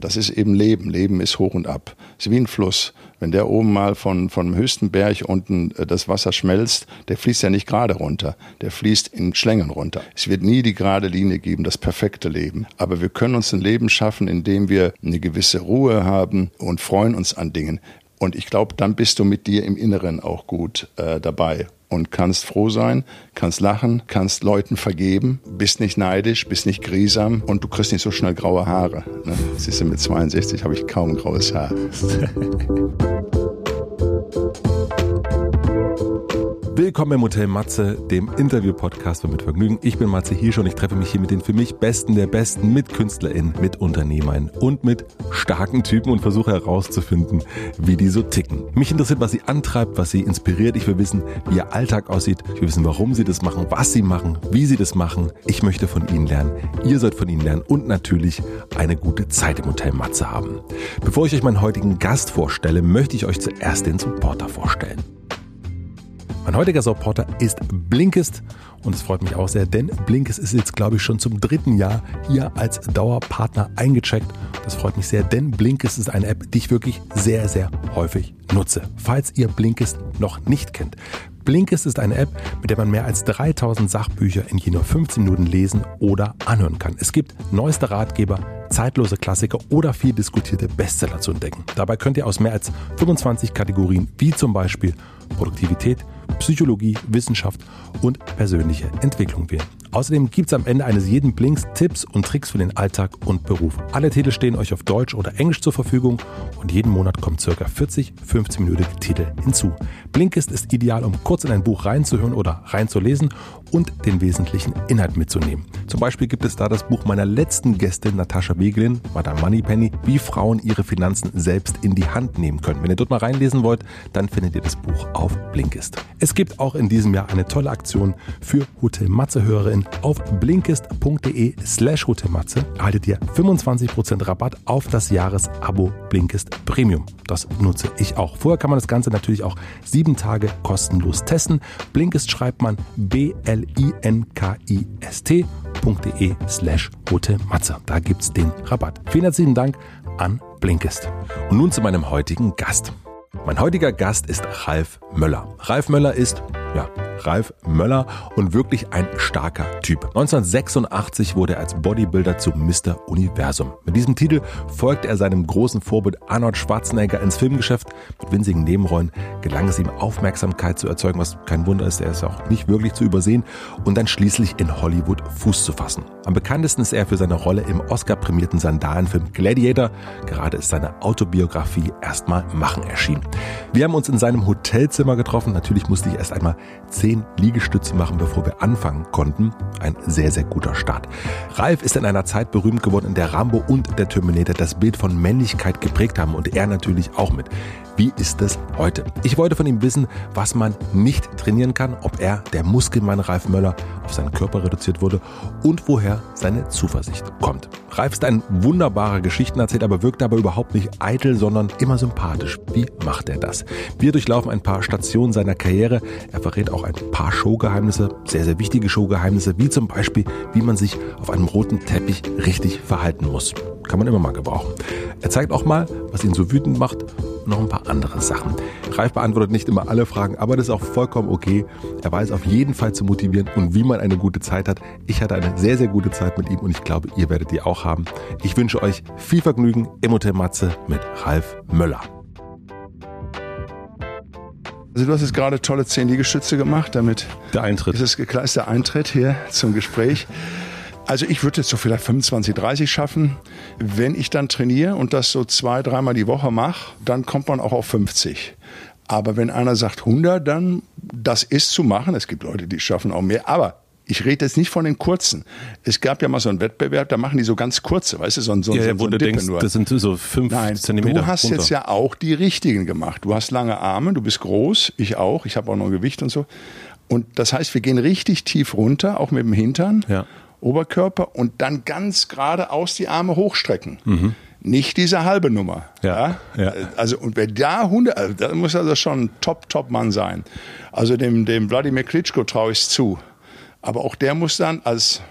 Das ist eben Leben. Leben ist hoch und ab. Es ist wie ein Fluss. Wenn der oben mal von, vom höchsten Berg unten äh, das Wasser schmelzt, der fließt ja nicht gerade runter. Der fließt in Schlängen runter. Es wird nie die gerade Linie geben, das perfekte Leben. Aber wir können uns ein Leben schaffen, in dem wir eine gewisse Ruhe haben und freuen uns an Dingen. Und ich glaube, dann bist du mit dir im Inneren auch gut äh, dabei und kannst froh sein, kannst lachen, kannst Leuten vergeben, bist nicht neidisch, bist nicht griesam und du kriegst nicht so schnell graue Haare. Ne? Siehst du, mit 62 habe ich kaum graues Haar. Willkommen im Hotel Matze, dem Interview-Podcast Mit Vergnügen. Ich bin Matze Hirsch und ich treffe mich hier mit den für mich Besten der Besten, mit KünstlerInnen, mit Unternehmern und mit starken Typen und versuche herauszufinden, wie die so ticken. Mich interessiert, was sie antreibt, was sie inspiriert. Ich will wissen, wie ihr Alltag aussieht. Ich will wissen, warum sie das machen, was sie machen, wie sie das machen. Ich möchte von ihnen lernen. Ihr sollt von ihnen lernen und natürlich eine gute Zeit im Hotel Matze haben. Bevor ich euch meinen heutigen Gast vorstelle, möchte ich euch zuerst den Supporter vorstellen. Mein heutiger Supporter ist Blinkist und es freut mich auch sehr, denn Blinkist ist jetzt, glaube ich, schon zum dritten Jahr hier als Dauerpartner eingecheckt. Das freut mich sehr, denn Blinkist ist eine App, die ich wirklich sehr, sehr häufig nutze. Falls ihr Blinkist noch nicht kennt. Blinkist ist eine App, mit der man mehr als 3000 Sachbücher in je nur 15 Minuten lesen oder anhören kann. Es gibt neueste Ratgeber, zeitlose Klassiker oder viel diskutierte Bestseller zu entdecken. Dabei könnt ihr aus mehr als 25 Kategorien wie zum Beispiel Produktivität, Psychologie, Wissenschaft und persönliche Entwicklung wählen. Außerdem gibt es am Ende eines jeden Blinks Tipps und Tricks für den Alltag und Beruf. Alle Titel stehen euch auf Deutsch oder Englisch zur Verfügung und jeden Monat kommen ca. 40, 15 minütige Titel hinzu. Blinkist ist ideal, um kurz in ein Buch reinzuhören oder reinzulesen und den wesentlichen Inhalt mitzunehmen. Zum Beispiel gibt es da das Buch meiner letzten Gästin Natascha Wegelin, Madame Moneypenny, wie Frauen ihre Finanzen selbst in die Hand nehmen können. Wenn ihr dort mal reinlesen wollt, dann findet ihr das Buch auf Blinkist. Es gibt auch in diesem Jahr eine tolle Aktion für Hotel Matze Hörerinnen. Auf blinkist.de slash Hotelmatze erhaltet ihr 25% Rabatt auf das Jahresabo Blinkist Premium. Das nutze ich auch. Vorher kann man das Ganze natürlich auch sieben Tage kostenlos testen. Blinkist schreibt man B-L-I-N-K-I-S-T.de slash Hotelmatze. Da gibt es den Rabatt. Vielen herzlichen Dank an Blinkist. Und nun zu meinem heutigen Gast. Mein heutiger Gast ist Ralf Möller. Ralf Möller ist, ja, Ralf Möller und wirklich ein starker Typ. 1986 wurde er als Bodybuilder zu Mr. Universum. Mit diesem Titel folgt er seinem großen Vorbild Arnold Schwarzenegger ins Filmgeschäft. Mit winzigen Nebenrollen gelang es ihm Aufmerksamkeit zu erzeugen, was kein Wunder ist, er ist auch nicht wirklich zu übersehen und dann schließlich in Hollywood Fuß zu fassen. Am bekanntesten ist er für seine Rolle im Oscar-prämierten Sandalenfilm Gladiator. Gerade ist seine Autobiografie erstmal Machen erschienen. Wir haben uns in seinem Hotelzimmer getroffen. Natürlich musste ich erst einmal zehn zehn Liegestütze machen, bevor wir anfangen konnten. Ein sehr, sehr guter Start. Ralf ist in einer Zeit berühmt geworden, in der Rambo und der Terminator das Bild von Männlichkeit geprägt haben und er natürlich auch mit. Wie ist es heute? Ich wollte von ihm wissen, was man nicht trainieren kann, ob er, der Muskelmann Ralf Möller, auf seinen Körper reduziert wurde und woher seine Zuversicht kommt. Ralf ist ein wunderbarer Geschichtenerzähler, aber wirkt dabei überhaupt nicht eitel, sondern immer sympathisch. Wie macht er das? Wir durchlaufen ein paar Stationen seiner Karriere. Er verrät auch ein paar Showgeheimnisse, sehr, sehr wichtige Showgeheimnisse, wie zum Beispiel, wie man sich auf einem roten Teppich richtig verhalten muss. Kann man immer mal gebrauchen. Er zeigt auch mal, was ihn so wütend macht und noch ein paar andere Sachen. Ralf beantwortet nicht immer alle Fragen, aber das ist auch vollkommen okay. Er weiß auf jeden Fall zu motivieren und wie man eine gute Zeit hat. Ich hatte eine sehr, sehr gute Zeit mit ihm und ich glaube, ihr werdet die auch haben. Ich wünsche euch viel Vergnügen im Hotel Matze mit Ralf Möller. Also du hast jetzt gerade tolle zehn Liegestütze gemacht, damit der Eintritt. Ist es ist der Eintritt hier zum Gespräch. Also ich würde jetzt so vielleicht 25, 30 schaffen. Wenn ich dann trainiere und das so zwei, dreimal die Woche mache, dann kommt man auch auf 50. Aber wenn einer sagt 100, dann das ist zu machen. Es gibt Leute, die schaffen auch mehr. Aber ich rede jetzt nicht von den kurzen. Es gab ja mal so einen Wettbewerb, da machen die so ganz kurze, weißt du, so, so, ja, so, so du denkst, nur. das sind so fünf Nein, Zentimeter. Du hast runter. jetzt ja auch die richtigen gemacht. Du hast lange Arme, du bist groß, ich auch, ich habe auch noch Gewicht und so. Und das heißt, wir gehen richtig tief runter, auch mit dem Hintern. Ja. Oberkörper und dann ganz geradeaus die Arme hochstrecken. Mhm. Nicht diese halbe Nummer. Ja, ja. Also, und wer da 100, also, da muss also schon ein Top-Top-Mann sein. Also dem, dem Wladimir Klitschko traue ich es zu. Aber auch der muss dann als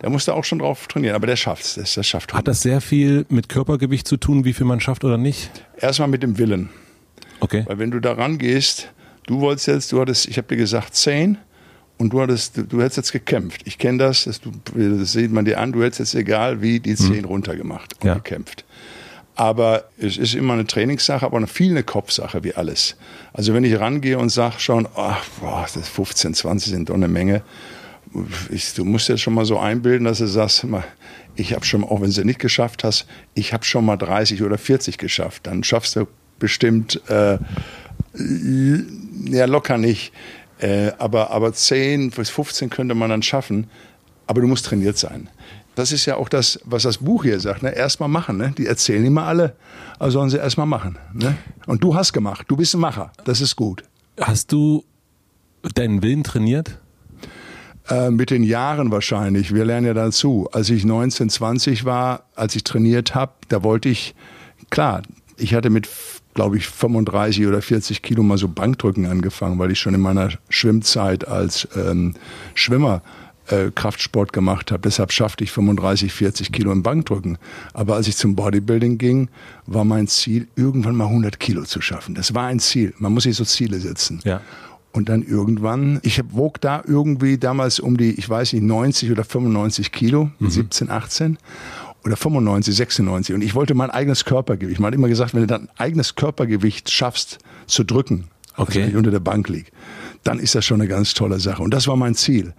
Der musste auch schon drauf trainieren, aber der schafft's. Das, das schafft Hat das sehr viel mit Körpergewicht zu tun, wie viel man schafft oder nicht? Erstmal mit dem Willen. Okay. Weil wenn du da rangehst, du wolltest jetzt, du hattest, ich habe dir gesagt, zehn und du hattest, du, du hättest jetzt gekämpft. Ich kenne das, das, du, das sieht man dir an, du hättest jetzt egal wie die zehn runtergemacht und Ja. gekämpft. Aber es ist immer eine Trainingssache, aber viel eine Kopfsache wie alles. Also wenn ich rangehe und sage schon, ach, boah, das 15, 20 sind doch eine Menge. Ich, du musst jetzt schon mal so einbilden, dass du sagst, ich habe schon, auch wenn du es nicht geschafft hast, ich habe schon mal 30 oder 40 geschafft. Dann schaffst du bestimmt äh, ja, locker nicht. Äh, aber, aber 10 bis 15 könnte man dann schaffen. Aber du musst trainiert sein. Das ist ja auch das, was das Buch hier sagt. Ne? Erstmal machen. Ne? Die erzählen immer alle, also sollen sie erstmal machen. Ne? Und du hast gemacht. Du bist ein Macher. Das ist gut. Hast du deinen Willen trainiert? Äh, mit den Jahren wahrscheinlich. Wir lernen ja dazu. Als ich 19, 20 war, als ich trainiert habe, da wollte ich, klar, ich hatte mit, glaube ich, 35 oder 40 Kilo mal so Bankdrücken angefangen, weil ich schon in meiner Schwimmzeit als ähm, Schwimmer äh, Kraftsport gemacht habe. Deshalb schaffte ich 35, 40 Kilo im Bankdrücken. Aber als ich zum Bodybuilding ging, war mein Ziel, irgendwann mal 100 Kilo zu schaffen. Das war ein Ziel. Man muss sich so Ziele setzen. Ja. Und dann irgendwann, ich wog da irgendwie damals um die, ich weiß nicht, 90 oder 95 Kilo, 17, 18 oder 95, 96. Und ich wollte mein eigenes Körpergewicht. Man hat immer gesagt, wenn du dein eigenes Körpergewicht schaffst zu drücken, also Okay. wenn ich unter der Bank liege, dann ist das schon eine ganz tolle Sache. Und das war mein Ziel.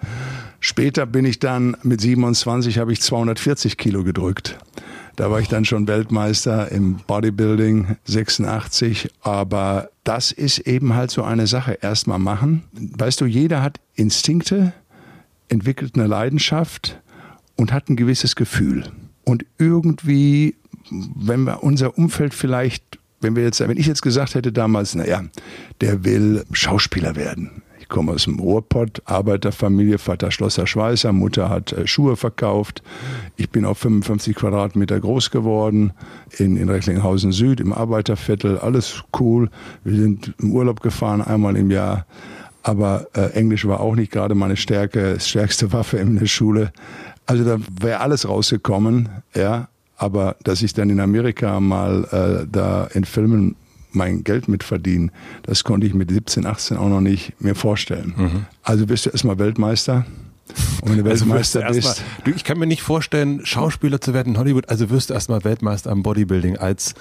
Später bin ich dann, mit 27 habe ich 240 Kilo gedrückt. Da war ich dann schon Weltmeister im Bodybuilding 86. Aber das ist eben halt so eine Sache. Erstmal machen. Weißt du, jeder hat Instinkte, entwickelt eine Leidenschaft und hat ein gewisses Gefühl. Und irgendwie, wenn wir unser Umfeld vielleicht, wenn wir jetzt, wenn ich jetzt gesagt hätte damals, naja, der will Schauspieler werden. Ich komme aus dem Ruhrpott, Arbeiterfamilie, Vater Schlosser Schweißer, Mutter hat äh, Schuhe verkauft. Ich bin auf 55 Quadratmeter groß geworden, in, in Recklinghausen Süd, im Arbeiterviertel, alles cool. Wir sind im Urlaub gefahren, einmal im Jahr. Aber äh, Englisch war auch nicht gerade meine Stärke, stärkste Waffe in der Schule. Also da wäre alles rausgekommen, ja. Aber dass ich dann in Amerika mal äh, da in Filmen mein Geld mitverdiene, das konnte ich mit 17, 18 auch noch nicht mir vorstellen. Also bist du erstmal Weltmeister. Und wenn du Also Weltmeister erstmal, bist, du, ich kann mir nicht vorstellen, Schauspieler zu werden in Hollywood, also wirst du erstmal Weltmeister am Bodybuilding als,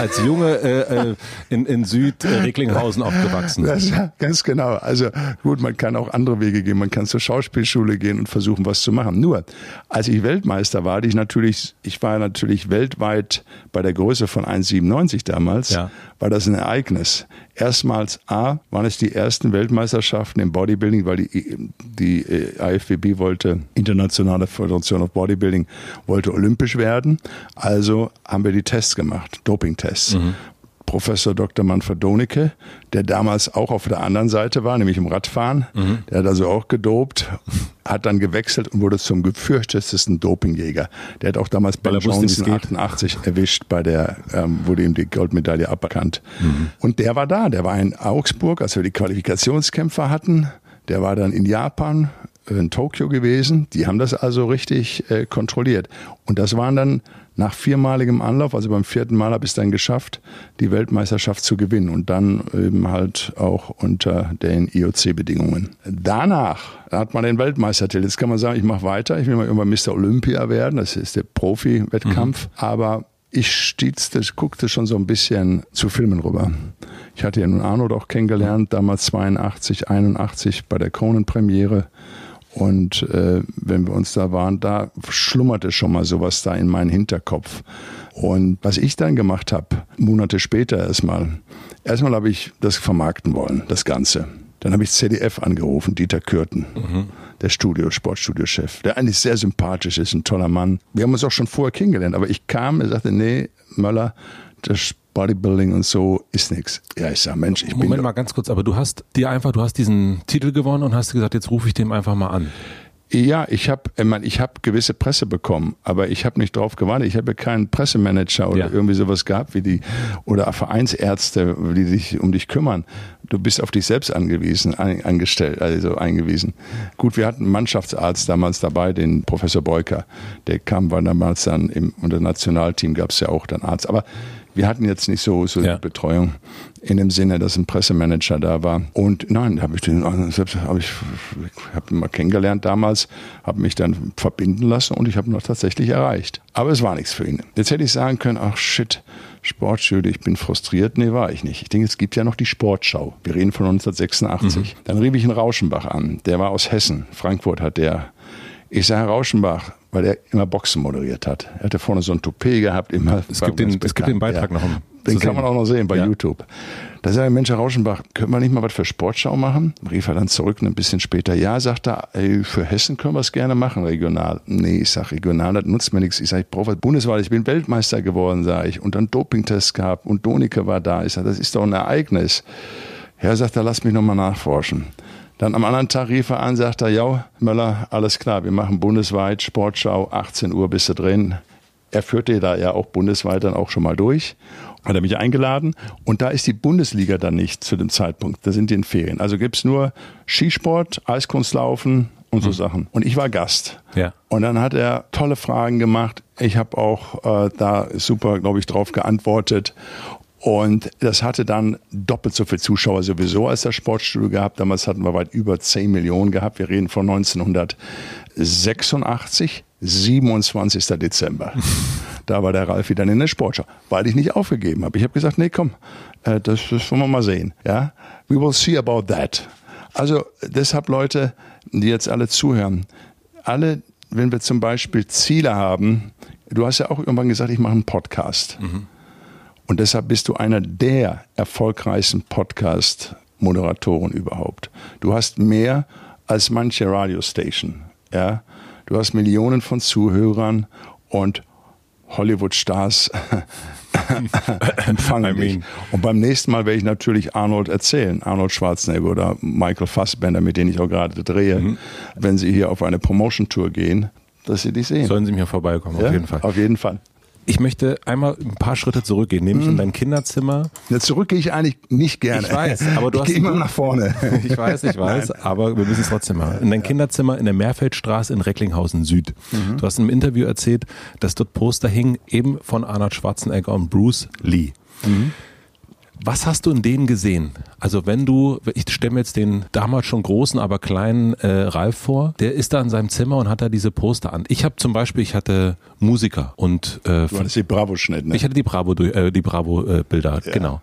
als Junge äh, äh, in, in Süd-Recklinghausen aufgewachsen. Das, ja, ganz genau. Also gut, man kann auch andere Wege gehen. Man kann zur Schauspielschule gehen und versuchen, was zu machen. Nur, als ich Weltmeister war, ich natürlich, ich war natürlich weltweit bei der Größe von 1,97 damals, Ja. war das ein Ereignis. Erstmals A, waren es die ersten Weltmeisterschaften im Bodybuilding, weil die, die äh, IFBB wollte, Internationale Föderation of Bodybuilding, wollte olympisch werden. Also haben wir die Tests gemacht, Dopingtests. Professor Dr. Manfred Donecke, der damals auch auf der anderen Seite war, nämlich im Radfahren. Der hat also auch gedopt, hat dann gewechselt und wurde zum gefürchtetsten Dopingjäger. Der hat auch damals bei Weil Johnson geht. 88 erwischt, bei der ähm, wurde ihm die Goldmedaille aberkannt. Und der war da, der war in Augsburg, als wir die Qualifikationskämpfer hatten. Der war dann in Japan, äh, in Tokio gewesen. Die haben das also richtig äh, kontrolliert. Und das waren dann nach viermaligem Anlauf, also beim vierten Mal habe ich es dann geschafft, die Weltmeisterschaft zu gewinnen und dann eben halt auch unter den IOC-Bedingungen. Danach hat man den Weltmeistertitel. Jetzt kann man sagen, ich mache weiter, ich will mal irgendwann Mr. Olympia werden, das ist der Profi-Wettkampf, aber ich stietzte, guckte schon so ein bisschen zu Filmen rüber. Ich hatte ja nun Arnold auch kennengelernt, damals 82, 81 bei der Conan-Premiere. Und äh, wenn wir uns da waren, da schlummerte schon mal sowas da in meinen Hinterkopf. Und was ich dann gemacht habe, Monate später erstmal, erstmal habe ich das vermarkten wollen, das Ganze. Dann habe ich ZDF angerufen, Dieter Kürten, der Studio, Sportstudiochef, der eigentlich sehr sympathisch ist, ein toller Mann. Wir haben uns auch schon vorher kennengelernt, aber ich kam, er sagte, nee, Möller, das Bodybuilding und so ist nichts. Ja, ich sag, Mensch, ich bin Moment mal ganz kurz, aber du hast dir einfach, du hast diesen Titel gewonnen und hast gesagt, jetzt rufe ich dem einfach mal an. Ja, ich habe, ich, mein, ich habe gewisse Presse bekommen, aber ich habe nicht drauf gewartet. Ich habe ja keinen Pressemanager oder Ja. irgendwie sowas gehabt wie die oder Vereinsärzte, die sich um dich kümmern. du bist auf dich selbst angewiesen, angestellt, also eingewiesen. Gut, wir hatten einen Mannschaftsarzt damals dabei, den Professor Beuker. Der kam, war damals dann im unter Nationalteam gab es ja auch dann Arzt. Aber wir hatten jetzt nicht so, so ja. Betreuung in dem Sinne, dass ein Pressemanager da war. Und nein, habe ich den, habe ich, habe ihn mal kennengelernt damals, habe mich dann verbinden lassen und ich habe ihn noch tatsächlich erreicht. Aber es war nichts für ihn. Jetzt hätte ich sagen können, ach shit, Sportstudio, ich bin frustriert. Nee, war ich nicht. Ich denke, es gibt ja noch die Sportschau. Wir reden von 1986. Mhm. Dann rief ich einen Rauschenbach an. Der war aus Hessen. Frankfurt hat der. Ich sage, Herr Rauschenbach, weil er immer Boxen moderiert hat. Er hatte vorne so ein Toupet gehabt, immer. Es gibt, den, es gibt den Beitrag ja. noch. Den kann man auch noch sehen bei ja. YouTube. Da sagt er, Mensch, Herr Rauschenbach, können wir nicht mal was für Sportschau machen? Rief er dann zurück ein bisschen später. Ja, sagt er, ey, für Hessen können wir es gerne machen, regional. Nee, ich sag, regional, das nutzt mir nichts. Ich sage, ich brauche was bundesweit. Ich bin Weltmeister geworden, sage ich. Und dann Dopingtest gehabt und Donike war da. Ich sage, das ist doch ein Ereignis. Ja, sagt er, lass mich nochmal nachforschen. Dann am anderen Tag rief er an, sagt er, ja, Möller, alles klar, wir machen bundesweit Sportschau, 18 Uhr bist du drin. Er führte da ja auch bundesweit dann auch schon mal durch. Hat er mich eingeladen und da ist die Bundesliga dann nicht zu dem Zeitpunkt. Da sind die in Ferien. Also gibt es nur Skisport, Eiskunstlaufen und so mhm. Sachen. Und ich war Gast. Ja. Und dann hat er tolle Fragen gemacht. Ich habe auch äh, da super, glaube ich, drauf geantwortet. Und das hatte dann doppelt so viele Zuschauer sowieso als das Sportstudio gehabt. Damals hatten wir weit über 10 Millionen gehabt. Wir reden von 1986, 27. Dezember. da war der Ralf wieder in der Sportschau, weil ich nicht aufgegeben habe. Ich habe gesagt, nee, komm, äh, das, das wollen wir mal sehen. Ja, we will see about that. Also deshalb Leute, die jetzt alle zuhören, alle, wenn wir zum Beispiel Ziele haben, du hast ja auch irgendwann gesagt, ich mache einen Podcast. Mhm. Und deshalb bist du einer der erfolgreichsten Podcast-Moderatoren überhaupt. Du hast mehr als manche Radiostation. Ja? Du hast Millionen von Zuhörern und Hollywood-Stars empfangen I mean. Und beim nächsten Mal werde ich natürlich Arnold erzählen, Arnold Schwarzenegger oder Michael Fassbender, mit denen ich auch gerade drehe, mhm. wenn sie hier auf eine Promotion-Tour gehen, dass sie dich sehen. Sollen sie mir vorbeikommen, ja? auf jeden Fall. Auf jeden Fall. Ich möchte einmal ein paar Schritte zurückgehen, nämlich in mhm. dein Kinderzimmer. Ja, zurück gehe ich eigentlich nicht gerne. Ich weiß, aber du ich hast immer nach vorne. ich weiß, ich weiß, Nein. aber wir müssen es trotzdem machen. In dein Kinderzimmer in der Meerfeldstraße in Recklinghausen Süd. Mhm. Du hast in einem Interview erzählt, dass dort Poster hingen, eben von Arnold Schwarzenegger und Bruce Lee. Mhm. Was hast du in denen gesehen? Also wenn du, ich stelle mir jetzt den damals schon großen, aber kleinen äh, Ralf vor, der ist da in seinem Zimmer und hat da diese Poster an. Ich habe zum Beispiel, ich hatte Musiker und äh, du hattest die Bravo-Schnitt, ne? Ich hatte die Bravo, äh, die Bravo-Bilder, ja. genau.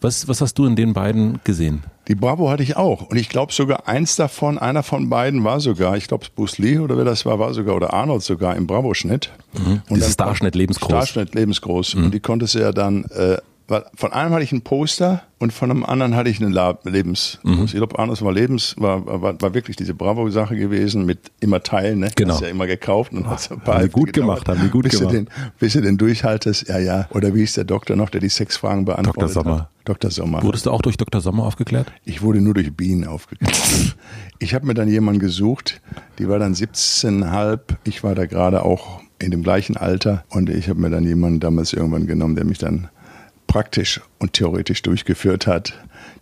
Was, was hast du in den beiden gesehen? Die Bravo hatte ich auch. Und ich glaube sogar eins davon, einer von beiden war sogar, ich glaube Bruce Lee oder wer das war, war sogar, oder Arnold sogar im Bravo-Schnitt. Mhm. Und Dieses Starschnitt lebensgroß. Starschnitt lebensgroß. Mhm. Und die konntest du ja dann äh, weil von einem hatte ich ein Poster und von einem anderen hatte ich eine Lebens. Mhm. Ich glaube, Arnos war Lebens, war, war, war wirklich diese Bravo-Sache gewesen mit immer Teilen, ne? Genau. Hast ja immer gekauft und hast ein paar haben gut gemacht, haben die gut bis gemacht. Du den, bis du den durchhaltest, ja, ja. Oder wie ist der Doktor noch, der die Sexfragen beantwortet Dr. Sommer. Hat? Dr. Sommer. Wurdest du auch durch Dr. Sommer aufgeklärt? Ich wurde nur durch Bienen aufgeklärt. ich habe mir dann jemanden gesucht, die war dann 17,5. Ich war da gerade auch in dem gleichen Alter und ich habe mir dann jemanden damals irgendwann genommen, der mich dann praktisch und theoretisch durchgeführt hat.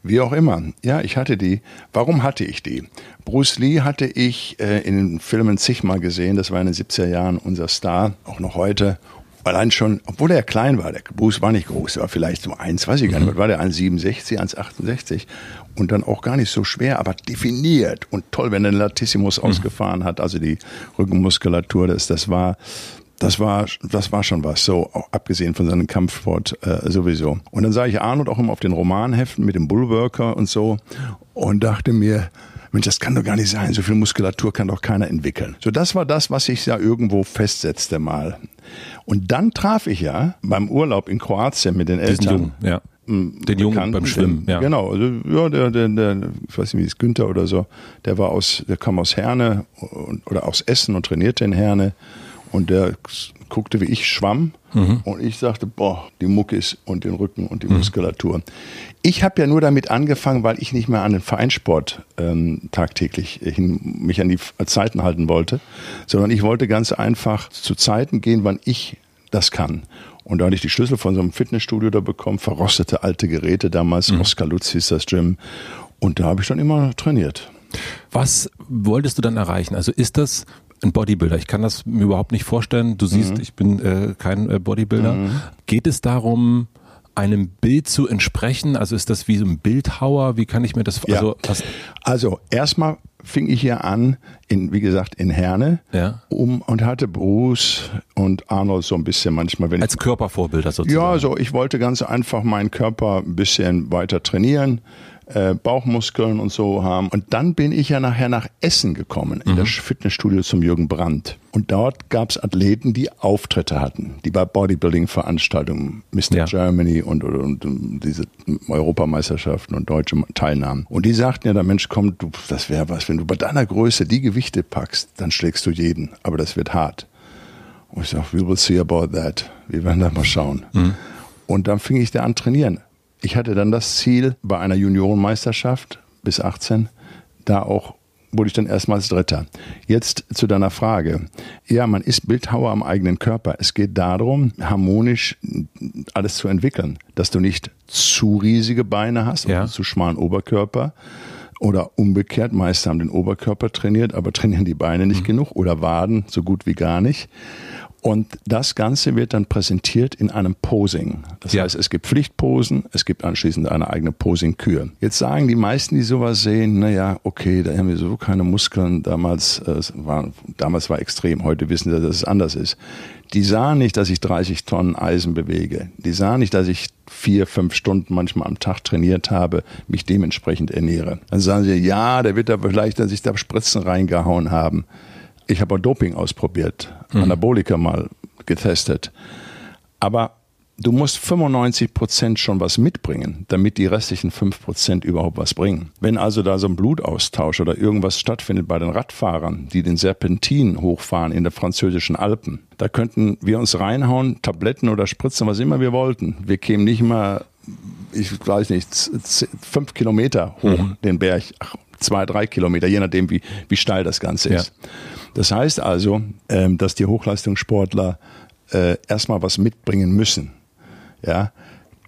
Wie auch immer. Ja, ich hatte die. Warum hatte ich die? Bruce Lee hatte ich äh, in den Filmen zigmal gesehen. Das war in den 70er Jahren unser Star, auch noch heute. Allein schon, obwohl er klein war, der Bruce war nicht groß, er war vielleicht so eins, weiß ich gar nicht, mhm. war der 1,67, 1,68 und dann auch gar nicht so schwer, aber definiert und toll, wenn er den Latissimus mhm. ausgefahren hat, also die Rückenmuskulatur, das, das war, das war, das war schon was, so auch abgesehen von seinem Kampfsport äh, sowieso. Und dann sah ich Arnold auch immer auf den Romanheften mit dem Bullworker und so und dachte mir, Mensch, das kann doch gar nicht sein. So viel Muskulatur kann doch keiner entwickeln. So, das war das, was ich ja irgendwo festsetzte mal. Und dann traf ich ja beim Urlaub in Kroatien mit den Eltern. Jungen, ja. Den Jungen beim Schwimmen, ja. Genau, also, ja, der, der, der, ich weiß nicht, wie es Günther oder so, der war aus, der kam aus Herne oder aus Essen und trainierte in Herne. Und der guckte, wie ich schwamm. Mhm. Und ich sagte, boah, die Muckis und den Rücken und die mhm. Muskulatur. Ich habe ja nur damit angefangen, weil ich nicht mehr an den Vereinssport ähm, tagtäglich hin, mich an die Zeiten halten wollte, sondern ich wollte ganz einfach zu Zeiten gehen, wann ich das kann. Und da hatte ich die Schlüssel von so einem Fitnessstudio da bekommen, verrostete alte Geräte damals, mhm. Oscar Lutz hieß das Gym. Und da habe ich dann immer trainiert. Was wolltest du dann erreichen? Also ist das ein Bodybuilder? Ich kann das mir überhaupt nicht vorstellen. Du siehst, mhm. ich bin äh, kein äh, Bodybuilder. Mhm. Geht es darum, einem Bild zu entsprechen? Also ist das wie so ein Bildhauer? Wie kann ich mir das ja. also also erstmal fing ich hier an in wie gesagt in Herne ja. um und hatte Bruce und Arnold so ein bisschen manchmal wenn als Körpervorbilder sozusagen. Ja, so ich wollte ganz einfach meinen Körper ein bisschen weiter trainieren äh, Bauchmuskeln und so haben. Und dann bin ich ja nachher nach Essen gekommen, in mhm. das Fitnessstudio zum Jürgen Brandt. Und dort gab es Athleten, die Auftritte hatten, die bei Bodybuilding-Veranstaltungen, Mr. Ja. Germany und, und, und, diese Europameisterschaften und deutsche Teilnahmen. Und die sagten ja, der Mensch, komm, du, das wäre was, wenn du bei deiner Größe die Gewichte packst, dann schlägst du jeden. Aber das wird hart. Und ich sage, we will see about that. Wir werden da mal schauen. Mhm. Und dann fing ich da an trainieren ich hatte dann das Ziel, bei einer Juniorenmeisterschaft bis 18, da auch wurde ich dann erstmals Dritter. Jetzt zu deiner Frage. Ja, man ist Bildhauer am eigenen Körper. Es geht darum, harmonisch alles zu entwickeln, dass du nicht zu riesige Beine hast ja. zu schmalen Oberkörper. Oder umgekehrt, meiste haben den Oberkörper trainiert, aber trainieren die Beine nicht mhm. genug oder Waden so gut wie gar nicht. Und das Ganze wird dann präsentiert in einem Posing. Das ja. heißt, es gibt Pflichtposen, es gibt anschließend eine eigene Posing-Kür. Jetzt sagen die meisten, die sowas sehen, na ja, okay, da haben wir so keine Muskeln. Damals, äh, war, damals war extrem. Heute wissen sie, dass es anders ist. Die sahen nicht, dass ich 30 Tonnen Eisen bewege. Die sahen nicht, dass ich vier, fünf Stunden manchmal am Tag trainiert habe, mich dementsprechend ernähre. Dann sagen sie, ja, der wird da vielleicht, dass sich da Spritzen reingehauen haben. Ich habe auch Doping ausprobiert, mhm. Anabolika mal getestet. Aber du musst 95 Prozent schon was mitbringen, damit die restlichen 5 Prozent überhaupt was bringen. Wenn also da so ein Blutaustausch oder irgendwas stattfindet bei den Radfahrern, die den Serpentin hochfahren in der französischen Alpen, da könnten wir uns reinhauen, Tabletten oder Spritzen, was immer wir wollten. Wir kämen nicht mal, ich weiß nicht, fünf Kilometer hoch mhm. den Berg, ach, zwei, drei Kilometer, je nachdem, wie, wie steil das Ganze ist. Ja. Das heißt also, ähm, dass die Hochleistungssportler äh, erstmal was mitbringen müssen. Ja?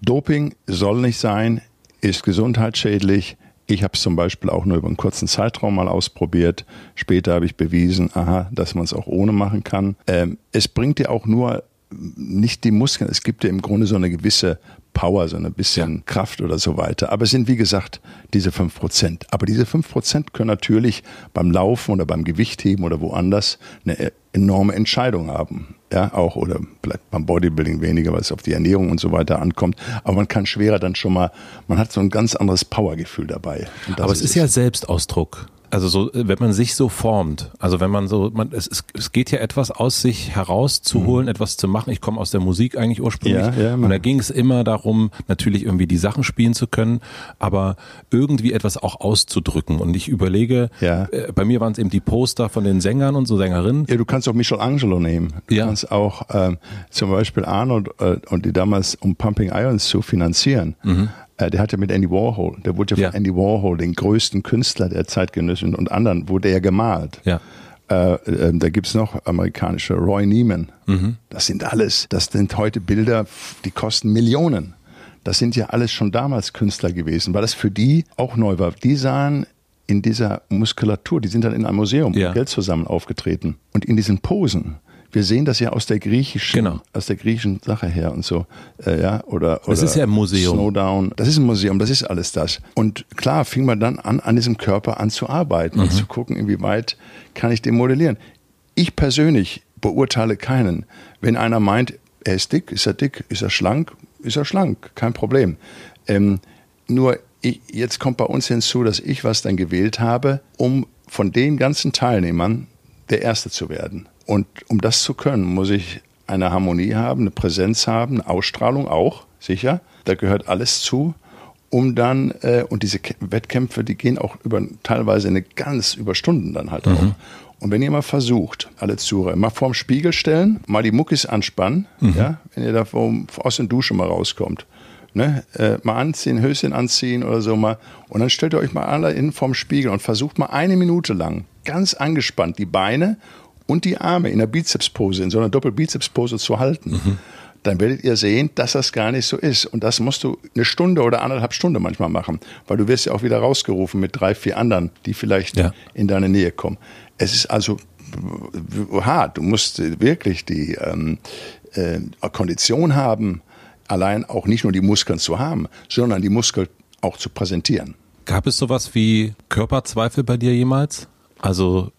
Doping soll nicht sein, ist gesundheitsschädlich. Ich habe es zum Beispiel auch nur über einen kurzen Zeitraum mal ausprobiert. Später habe ich bewiesen, aha, dass man es auch ohne machen kann. Ähm, es bringt dir auch nur nicht die Muskeln, es gibt dir im Grunde so eine gewisse Power, so ein bisschen ja. Kraft oder so weiter. Aber es sind, wie gesagt, diese fünf Prozent. Aber diese fünf Prozent können natürlich beim Laufen oder beim Gewichtheben oder woanders eine enorme Entscheidung haben. Ja, auch oder vielleicht beim Bodybuilding weniger, weil es auf die Ernährung und so weiter ankommt. Aber man kann schwerer dann schon mal, man hat so ein ganz anderes Powergefühl dabei. Aber es ist, ist ja Selbstausdruck also so, wenn man sich so formt, also wenn man so, man, es, es, es geht ja etwas aus sich herauszuholen, mhm. etwas zu machen. Ich komme aus der Musik eigentlich ursprünglich ja, ja, und da ging es immer darum, natürlich irgendwie die Sachen spielen zu können, aber irgendwie etwas auch auszudrücken. Und ich überlege, ja. äh, bei mir waren es eben die Poster von den Sängern und so Sängerinnen. Ja, du kannst auch Michelangelo nehmen. Du ja. kannst auch ähm, zum Beispiel Arnold äh, und die damals, um Pumping Irons zu finanzieren, mhm äh, der hatte mit Andy Warhol, der wurde ja, ja. von Andy Warhol, den größten Künstler der Zeitgenössischen und anderen, wurde er gemalt. Ja. Äh, äh, da gibt's noch amerikanische Roy Neiman. Mhm. Das sind alles, das sind heute Bilder, die kosten Millionen. Das sind ja alles schon damals Künstler gewesen, weil das für die auch neu war. Die sahen in dieser Muskulatur, die sind dann in einem Museum ja. Geld zusammen aufgetreten. Und in diesen Posen, wir sehen das ja aus der griechischen, genau. aus der griechischen Sache her und so, äh, ja, oder, oder das ist ja ein Museum. Snowdown. Das ist ein Museum, das ist alles das. Und klar fing man dann an, an diesem Körper an zu arbeiten mhm. und zu gucken, inwieweit kann ich den modellieren. Ich persönlich beurteile keinen. Wenn einer meint, er ist dick, ist er dick, ist er schlank, ist er schlank, kein Problem. Ähm, nur ich, jetzt kommt bei uns hinzu, dass ich was dann gewählt habe, um von den ganzen Teilnehmern der Erste zu werden. Und um das zu können, muss ich eine Harmonie haben, eine Präsenz haben, eine Ausstrahlung auch, sicher. Da gehört alles zu, um dann, äh, und diese Wettkämpfe, die gehen auch über teilweise eine ganz über Stunden dann halt mhm. auch. Und wenn ihr mal versucht, alle Zuhörer, mal vorm Spiegel stellen, mal die Muckis anspannen, mhm. ja, wenn ihr da vom, aus der Dusche mal rauskommt, ne, äh, mal anziehen, Höschen anziehen oder so mal, und dann stellt ihr euch mal alle in vorm Spiegel und versucht mal eine Minute lang ganz angespannt die Beine und die Arme in der Bizepspose, in so einer Doppelbizepspose zu halten. Mhm. dann werdet ihr sehen, dass das gar nicht so ist. Und das musst du eine Stunde oder anderthalb Stunden manchmal machen, weil du wirst ja auch wieder rausgerufen mit drei, vier anderen, die vielleicht ja. in deine Nähe kommen. Es ist also hart. Du musst wirklich die ähm, äh, Kondition haben, allein auch nicht nur die Muskeln zu haben, sondern die Muskeln auch zu präsentieren. Gab es sowas wie Körperzweifel bei dir jemals? Also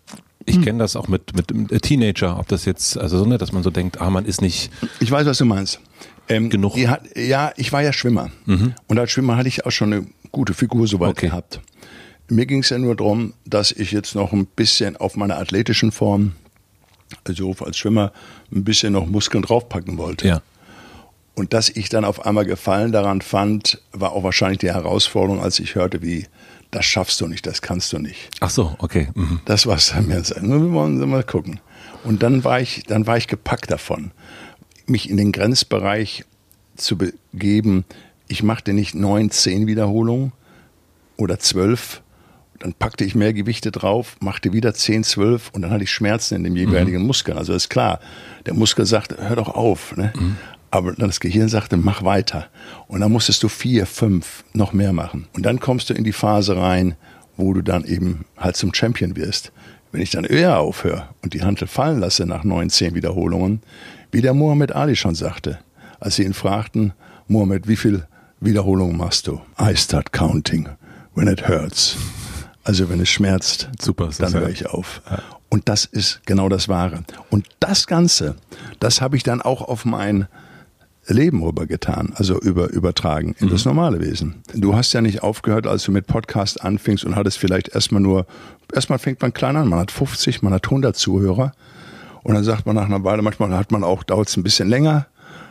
ich hm. kenne das auch mit, mit, mit Teenager, ob das jetzt, also so, ne, dass man so denkt, ah, man ist nicht. Ich weiß, was du meinst. Ähm, genug. Hat, ja, ich war ja Schwimmer. Mhm. Und als Schwimmer hatte ich auch schon eine gute Figur soweit okay. gehabt. Mir ging es ja nur darum, dass ich jetzt noch ein bisschen auf meiner athletischen Form, also als Schwimmer, ein bisschen noch Muskeln draufpacken wollte. Ja. Und dass ich dann auf einmal Gefallen daran fand, war auch wahrscheinlich die Herausforderung, als ich hörte, wie das schaffst du nicht, das kannst du nicht. Ach so, okay. Mhm. Das war's dann mir. Wir wollen mal gucken. Und dann war ich, dann war ich gepackt davon, mich in den Grenzbereich zu begeben. Ich machte nicht neun, zehn Wiederholungen oder zwölf. Dann packte ich mehr Gewichte drauf, machte wieder zehn, zwölf und dann hatte ich Schmerzen in dem jeweiligen mhm. Muskel. Also ist klar, der Muskel sagt, hör doch auf. Ne? Mhm. Aber dann das Gehirn sagte, mach weiter. Und dann musstest du vier, fünf, noch mehr machen. Und dann kommst du in die Phase rein, wo du dann eben halt zum Champion wirst. Wenn ich dann eher aufhöre und die Hantel fallen lasse nach neun, zehn Wiederholungen, wie der Mohammed Ali schon sagte, als sie ihn fragten, Mohammed, wie viel Wiederholungen machst du? I start counting when it hurts. Also wenn es schmerzt, Super, dann höre ich auf. Und das ist genau das Wahre. Und das Ganze, das habe ich dann auch auf mein Leben rübergetan, also über, übertragen in mhm. das normale Wesen. Du hast ja nicht aufgehört, als du mit Podcast anfingst und hattest vielleicht erstmal nur, erstmal fängt man klein an, man hat 50, man hat 100 Zuhörer und dann sagt man nach einer Weile, manchmal hat man auch, dauert es ein bisschen länger,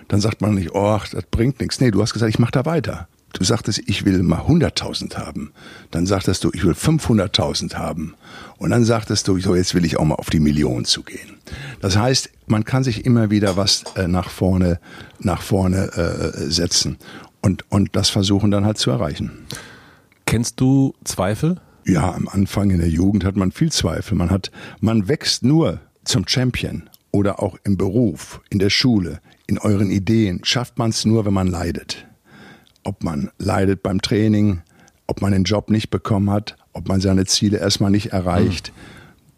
dann sagt man nicht, oh, das bringt nichts. Nee, du hast gesagt, ich mache da weiter. Du sagtest, ich will mal 100.000 haben. Dann sagtest du, ich will 500.000 haben. Und dann sagtest du, so jetzt will ich auch mal auf die Million zugehen. Das heißt, man kann sich immer wieder was äh, nach vorne, nach vorne äh, setzen und, und das versuchen dann halt zu erreichen. Kennst du Zweifel? Ja, am Anfang in der Jugend hat man viel Zweifel. Man hat, man wächst nur zum Champion oder auch im Beruf, in der Schule, in euren Ideen. Schafft man es nur, wenn man leidet. Ob man leidet beim Training, ob man den Job nicht bekommen hat, ob man seine Ziele erstmal nicht erreicht. Mhm.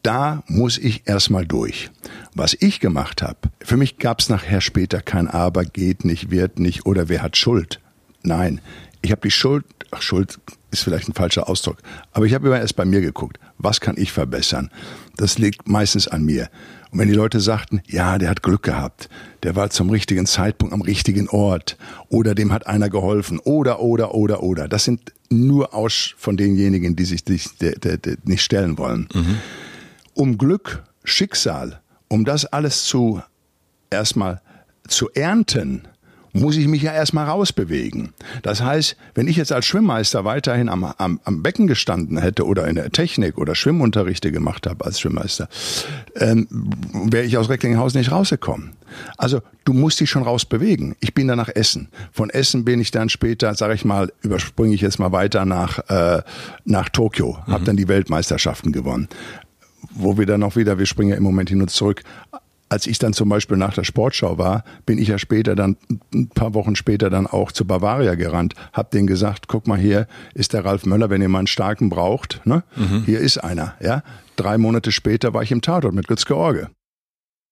Da muss ich erstmal durch. Was ich gemacht habe, für mich gab es nachher später kein Aber, geht nicht, wird nicht oder wer hat Schuld. Nein, ich habe die Schuld, ach Schuld ist vielleicht ein falscher Ausdruck, aber ich habe immer erst bei mir geguckt, was kann ich verbessern. Das liegt meistens an mir. Und wenn die Leute sagten, ja, der hat Glück gehabt, der war zum richtigen Zeitpunkt am richtigen Ort oder dem hat einer geholfen oder, oder, oder, oder. Das sind nur aus von denjenigen, die sich nicht, die, die, die nicht stellen wollen. Mhm. Um Glück, Schicksal, um das alles zu erstmal zu ernten, muss ich mich ja erstmal rausbewegen. Das heißt, wenn ich jetzt als Schwimmmeister weiterhin am, am, am Becken gestanden hätte oder in der Technik oder Schwimmunterrichte gemacht habe als Schwimmmeister, ähm, wäre ich aus Recklinghausen nicht rausgekommen. Also du musst dich schon rausbewegen. Ich bin dann nach Essen. Von Essen bin ich dann später, sage ich mal, überspringe ich jetzt mal weiter nach, äh, nach Tokio, mhm. habe dann die Weltmeisterschaften gewonnen wo wir dann auch wieder, wir springen ja im Moment hin und zurück, als ich dann zum Beispiel nach der Sportschau war, bin ich ja später dann, ein paar Wochen später dann auch zu Bavaria gerannt, hab denen gesagt, guck mal hier ist der Ralf Möller, wenn ihr mal einen starken braucht, ne? Mhm. Hier ist einer, ja. Drei Monate später war ich im Tatort mit Götz George.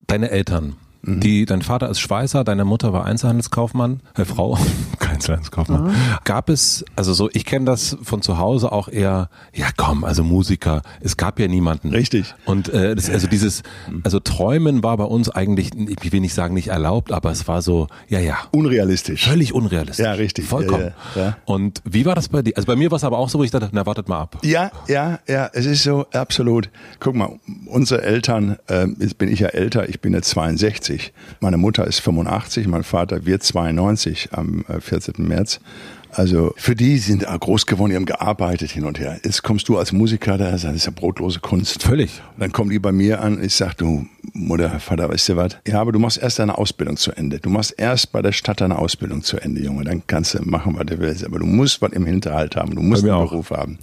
Deine Eltern, Mhm. Die, dein Vater ist Schweißer, deine Mutter war Einzelhandelskaufmann, äh, Frau, Einzelhandelskaufmann. Mhm. Gab es, also so, ich kenne das von zu Hause auch eher, ja komm, also Musiker, es gab ja niemanden. Richtig. Und äh, das, also dieses, also Träumen war bei uns eigentlich, ich will nicht sagen nicht erlaubt, aber es war so, ja, ja. Unrealistisch. Völlig unrealistisch. Ja, richtig. Vollkommen. Ja, ja, ja. Und wie war das bei dir? Also bei mir war es aber auch so, wo ich dachte, na wartet mal ab. Ja, ja, ja, es ist so, absolut. Guck mal, unsere Eltern, äh, jetzt bin ich ja älter, ich bin jetzt 62 80. Meine Mutter ist 85, mein Vater wird 92 am 14. Äh, März. Also für die sind groß geworden, die haben gearbeitet hin und her. Jetzt kommst du als Musiker, das ist ja brotlose Kunst. Völlig. Und dann kommen die bei mir an, ich sag, du Mutter, Vater, weißt du was? Ja, aber du machst erst deine Ausbildung zu Ende. Du machst erst bei der Stadt deine Ausbildung zu Ende, Junge. Dann kannst du machen, was du willst. Aber du musst was im Hinterhalt haben. Du musst einen auch. Beruf haben.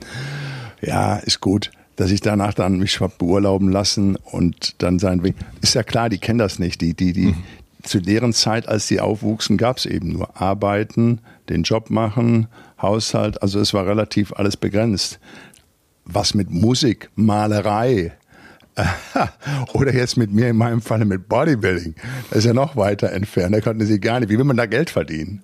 Ja, ist gut dass ich danach dann mich beurlauben lassen und dann sein Ist ja klar, die kennen das nicht. Die, die, die, mhm. Zu deren Zeit, als sie aufwuchsen, gab es eben nur Arbeiten, den Job machen, Haushalt. Also es war relativ alles begrenzt. Was mit Musik, Malerei, oder jetzt mit mir in meinem Falle mit Bodybuilding. Das ist ja noch weiter entfernt. Da konnten sie gar nicht. Wie will man da Geld verdienen?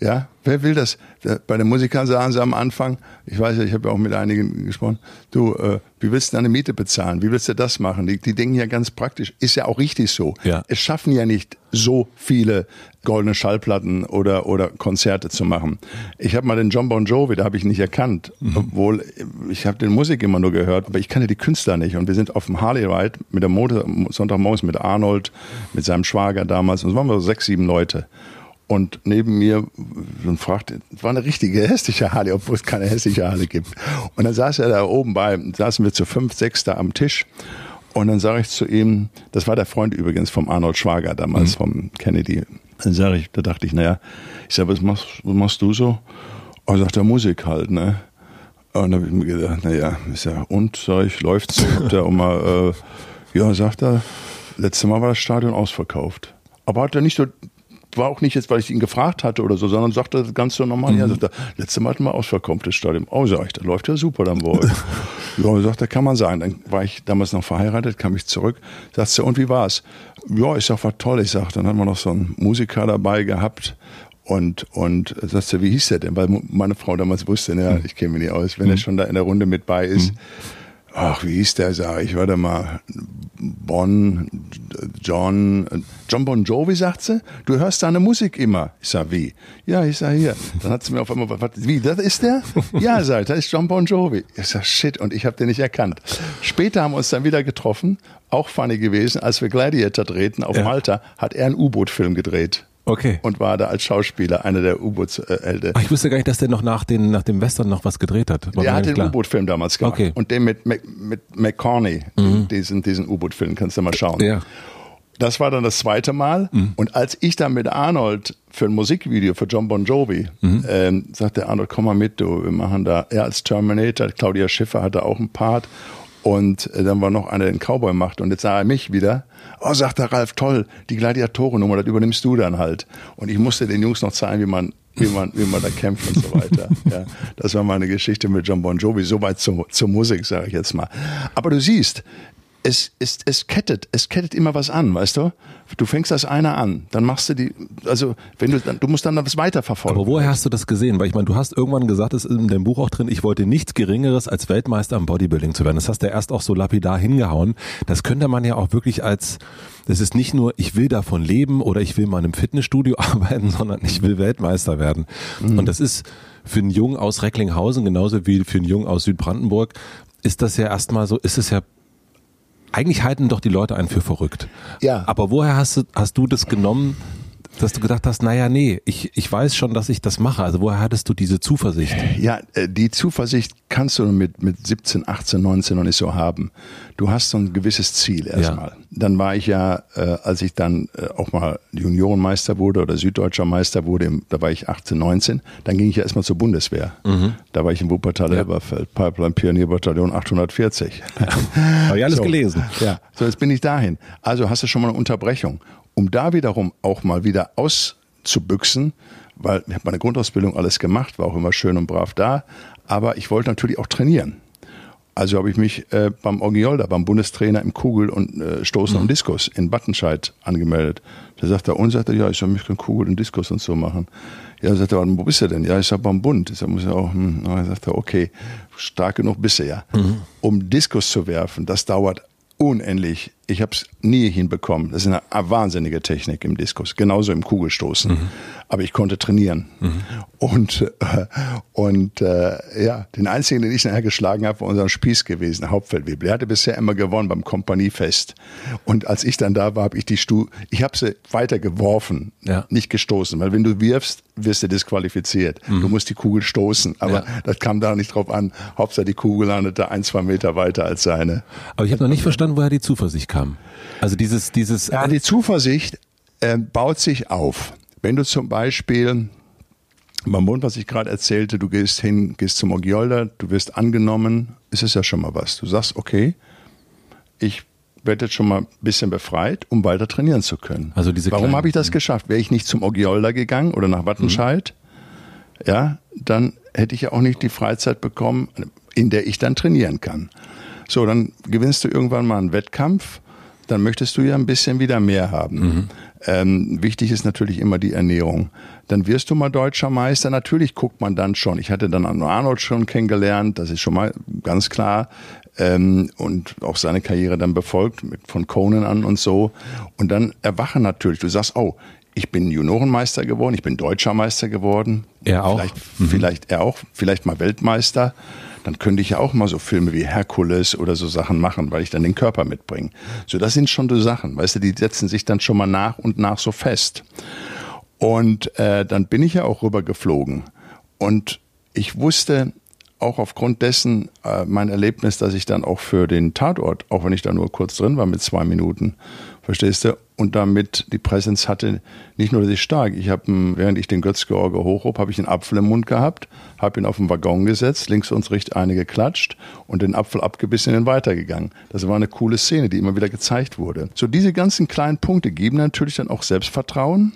Ja, wer will das? Bei den Musikern sagen sie am Anfang, ich weiß ja, ich habe ja auch mit einigen gesprochen, du, äh, wie willst du deine Miete bezahlen? Wie willst du das machen? Die, die denken ja ganz praktisch, ist ja auch richtig so. Ja. Es schaffen ja nicht so viele goldene Schallplatten oder, oder Konzerte zu machen. Ich habe mal den John Bon Jovi, da habe ich nicht erkannt, mhm. obwohl ich habe den Musik immer nur gehört, aber ich kannte die Künstler nicht. Und wir sind auf dem Harley Ride mit der Motor, Sonntagmorgens mit Arnold, mit seinem Schwager damals, und es waren wir so sechs, sieben Leute. Und neben mir und fragte, es war eine richtige hässliche Harley, obwohl es keine hässliche Harley gibt. Und dann saß er da oben bei, saßen wir zu fünf, sechs da am Tisch. Und dann sage ich zu ihm, das war der Freund übrigens vom Arnold Schwager damals, mhm. vom Kennedy. Dann sage ich, da dachte ich, naja, ich sage, was machst, was machst du so? Und er sagt, der Musik halt, ne? Und dann habe ich mir gedacht, naja, ist ja, und, sag ich, läuft's? Habt ihr auch mal, äh, ja, sagt er, letztes Mal war das Stadion ausverkauft. Aber hat er nicht so war auch nicht jetzt, weil ich ihn gefragt hatte oder so, sondern sagte das ganz so normal. Mhm. Ja, sagt er, letzte Mal hatten wir ausverkauftes Stadion. Oh, sag ich, da läuft ja super dann wohl. ja, sagt er, kann man sagen. Dann war ich damals noch verheiratet, kam ich zurück. Sagt er, und wie war's? Ja, ich sag, war toll. Ich sag, dann haben wir noch so einen Musiker dabei gehabt. Und, und sagst du, wie hieß der denn? Weil meine Frau damals wusste, ja, mhm. ich kenne mich nicht aus, wenn mhm. er schon da in der Runde mit bei ist. Mhm ach, wie hieß der, sag ich, warte mal, Bon, John, John Bon Jovi, sagt sie, du hörst deine Musik immer. Ich sag, wie? Ja, ich sag, hier. Dann hat sie mir auf einmal, was, wie, das ist der? Ja, sag das ist John Bon Jovi. Ich sag, shit, und ich habe den nicht erkannt. Später haben wir uns dann wieder getroffen, auch funny gewesen, als wir Gladiator drehten auf ja. Malta, hat er einen U-Boot-Film gedreht. Okay. Und war da als Schauspieler einer der U-Boot-Helden. Ach, ich wusste gar nicht, dass der noch nach, den, nach dem Western noch was gedreht hat. War der hat den U-Boot-Film damals gemacht. Okay. Und den mit, mit, mit McCorney, mhm. diesen, diesen U-Boot-Film, kannst du mal schauen. Ja. Das war dann das zweite Mal. Mhm. Und als ich dann mit Arnold für ein Musikvideo für John Bon Jovi, mhm. ähm, sagte Arnold, komm mal mit, du, wir machen da, er als Terminator, Claudia Schiffer hatte auch einen Part. Und äh, dann war noch einer, der den Cowboy macht. Und jetzt sah er mich wieder. Oh, sagt der Ralf, toll, die Gladiatorennummer, das übernimmst du dann halt. Und ich musste den Jungs noch zeigen, wie man, wie man, wie man da kämpft und so weiter. ja, das war meine Geschichte mit John Bon Jovi. Soweit zur, zur Musik, sage ich jetzt mal. Aber du siehst, es, es, es kettet, es kettet immer was an, weißt du? Du fängst das einer an, dann machst du die, also wenn du, du musst dann das weiterverfolgen. Aber woher hast du das gesehen? Weil ich meine, du hast irgendwann gesagt, es ist in deinem Buch auch drin, ich wollte nichts Geringeres als Weltmeister im Bodybuilding zu werden. Das hast du erst auch so lapidar hingehauen. Das könnte man ja auch wirklich als, das ist nicht nur, ich will davon leben oder ich will mal in einem Fitnessstudio arbeiten, sondern ich will Weltmeister werden. Mhm. Und das ist für einen Jungen aus Recklinghausen genauso wie für einen Jungen aus Südbrandenburg ist das ja erstmal so, ist es ja eigentlich halten doch die Leute einen für verrückt. Ja. Aber woher hast du, hast du das genommen, dass du gedacht hast, naja, nee, ich, ich weiß schon, dass ich das mache. Also woher hattest du diese Zuversicht? Ja, äh, die Zuversicht kannst du mit, mit 17, 18, 19 noch nicht so haben. Du hast so ein gewisses Ziel erstmal. Ja. Dann war ich ja, äh, als ich dann äh, auch mal Juniorenmeister wurde oder Süddeutscher Meister wurde, da war ich 18, 19, dann ging ich ja erstmal zur Bundeswehr. Mhm. Da war ich im Wuppertal-Elberfeld, ja. Pipeline Pionierbataillon 840. Ja. Habe ich alles so. gelesen. Ja, so jetzt bin ich dahin. Also hast du schon mal eine Unterbrechung um da wiederum auch mal wieder auszubüchsen, weil ich habe meine Grundausbildung alles gemacht, war auch immer schön und brav da, aber ich wollte natürlich auch trainieren. Also habe ich mich äh, beim Orgiolda, beim Bundestrainer im Kugel- und äh, Stoßen mhm. und Diskus in Wattenscheid angemeldet. Da sagt er, und sagt er, ja, ich soll mich kein Kugel und Diskus und so machen. Ja, sagt er, wo bist du denn? Ja, ich sag beim Bund. Ich sag, muss ja auch, hm. Dann sagt er, okay, stark genug bist du ja. Mhm. Um Diskus zu werfen, das dauert unendlich. Ich habe es nie hinbekommen. Das ist eine wahnsinnige Technik im Diskus, genauso im Kugelstoßen. Mhm. Aber ich konnte trainieren. Mhm. Und, äh, und äh, ja, den einzigen, den ich nachher geschlagen habe, war unser Spieß gewesen, Hauptfeldwebel. Er hatte bisher immer gewonnen beim Kompaniefest. Und als ich dann da war, habe ich die Stuhl, ich habe sie weiter geworfen, ja. nicht gestoßen. Weil wenn du wirfst, wirst du disqualifiziert. Mhm. Du musst die Kugel stoßen. Aber ja. das kam da nicht drauf an. Hauptsache die Kugel landete ein, zwei Meter weiter als seine. Aber ich habe noch nicht verstanden, woher die Zuversicht kam. Also dieses, dieses. Ja, die Zuversicht äh, baut sich auf. Wenn du zum Beispiel beim Bund, was ich gerade erzählte, du gehst hin, gehst zum Ogiolda, du wirst angenommen, ist es ja schon mal was. Du sagst, okay, ich werde jetzt schon mal ein bisschen befreit, um weiter trainieren zu können. Also diese Warum habe ich das geschafft? Wäre ich nicht zum Ogiolda gegangen oder nach Wattenscheid, mhm. ja, dann hätte ich ja auch nicht die Freizeit bekommen, in der ich dann trainieren kann. So, dann gewinnst du irgendwann mal einen Wettkampf, dann möchtest du ja ein bisschen wieder mehr haben. Mhm. Ähm, wichtig ist natürlich immer die Ernährung. Dann wirst du mal deutscher Meister. Natürlich guckt man dann schon. Ich hatte dann Arnold schon kennengelernt, das ist schon mal ganz klar. Ähm, und auch seine Karriere dann befolgt, mit, von Conan an und so. Und dann erwachen natürlich. Du sagst, oh, ich bin Juniorenmeister geworden, ich bin deutscher Meister geworden. Er auch. Vielleicht, mhm. vielleicht er auch, vielleicht mal Weltmeister dann könnte ich ja auch mal so Filme wie Herkules oder so Sachen machen, weil ich dann den Körper mitbringe. So, das sind schon so Sachen, weißt du, die setzen sich dann schon mal nach und nach so fest. Und äh, dann bin ich ja auch rübergeflogen. Und ich wusste auch aufgrund dessen äh, mein Erlebnis, dass ich dann auch für den Tatort, auch wenn ich da nur kurz drin war mit zwei Minuten, verstehst du, und damit die Präsenz hatte, nicht nur, dass ich stark, ich habe, während ich den Götz-George hochhob, habe ich einen Apfel im Mund gehabt, habe ihn auf den Waggon gesetzt, links uns rechts eine geklatscht und den Apfel abgebissen und weitergegangen. Das war eine coole Szene, die immer wieder gezeigt wurde. So diese ganzen kleinen Punkte geben natürlich dann auch Selbstvertrauen,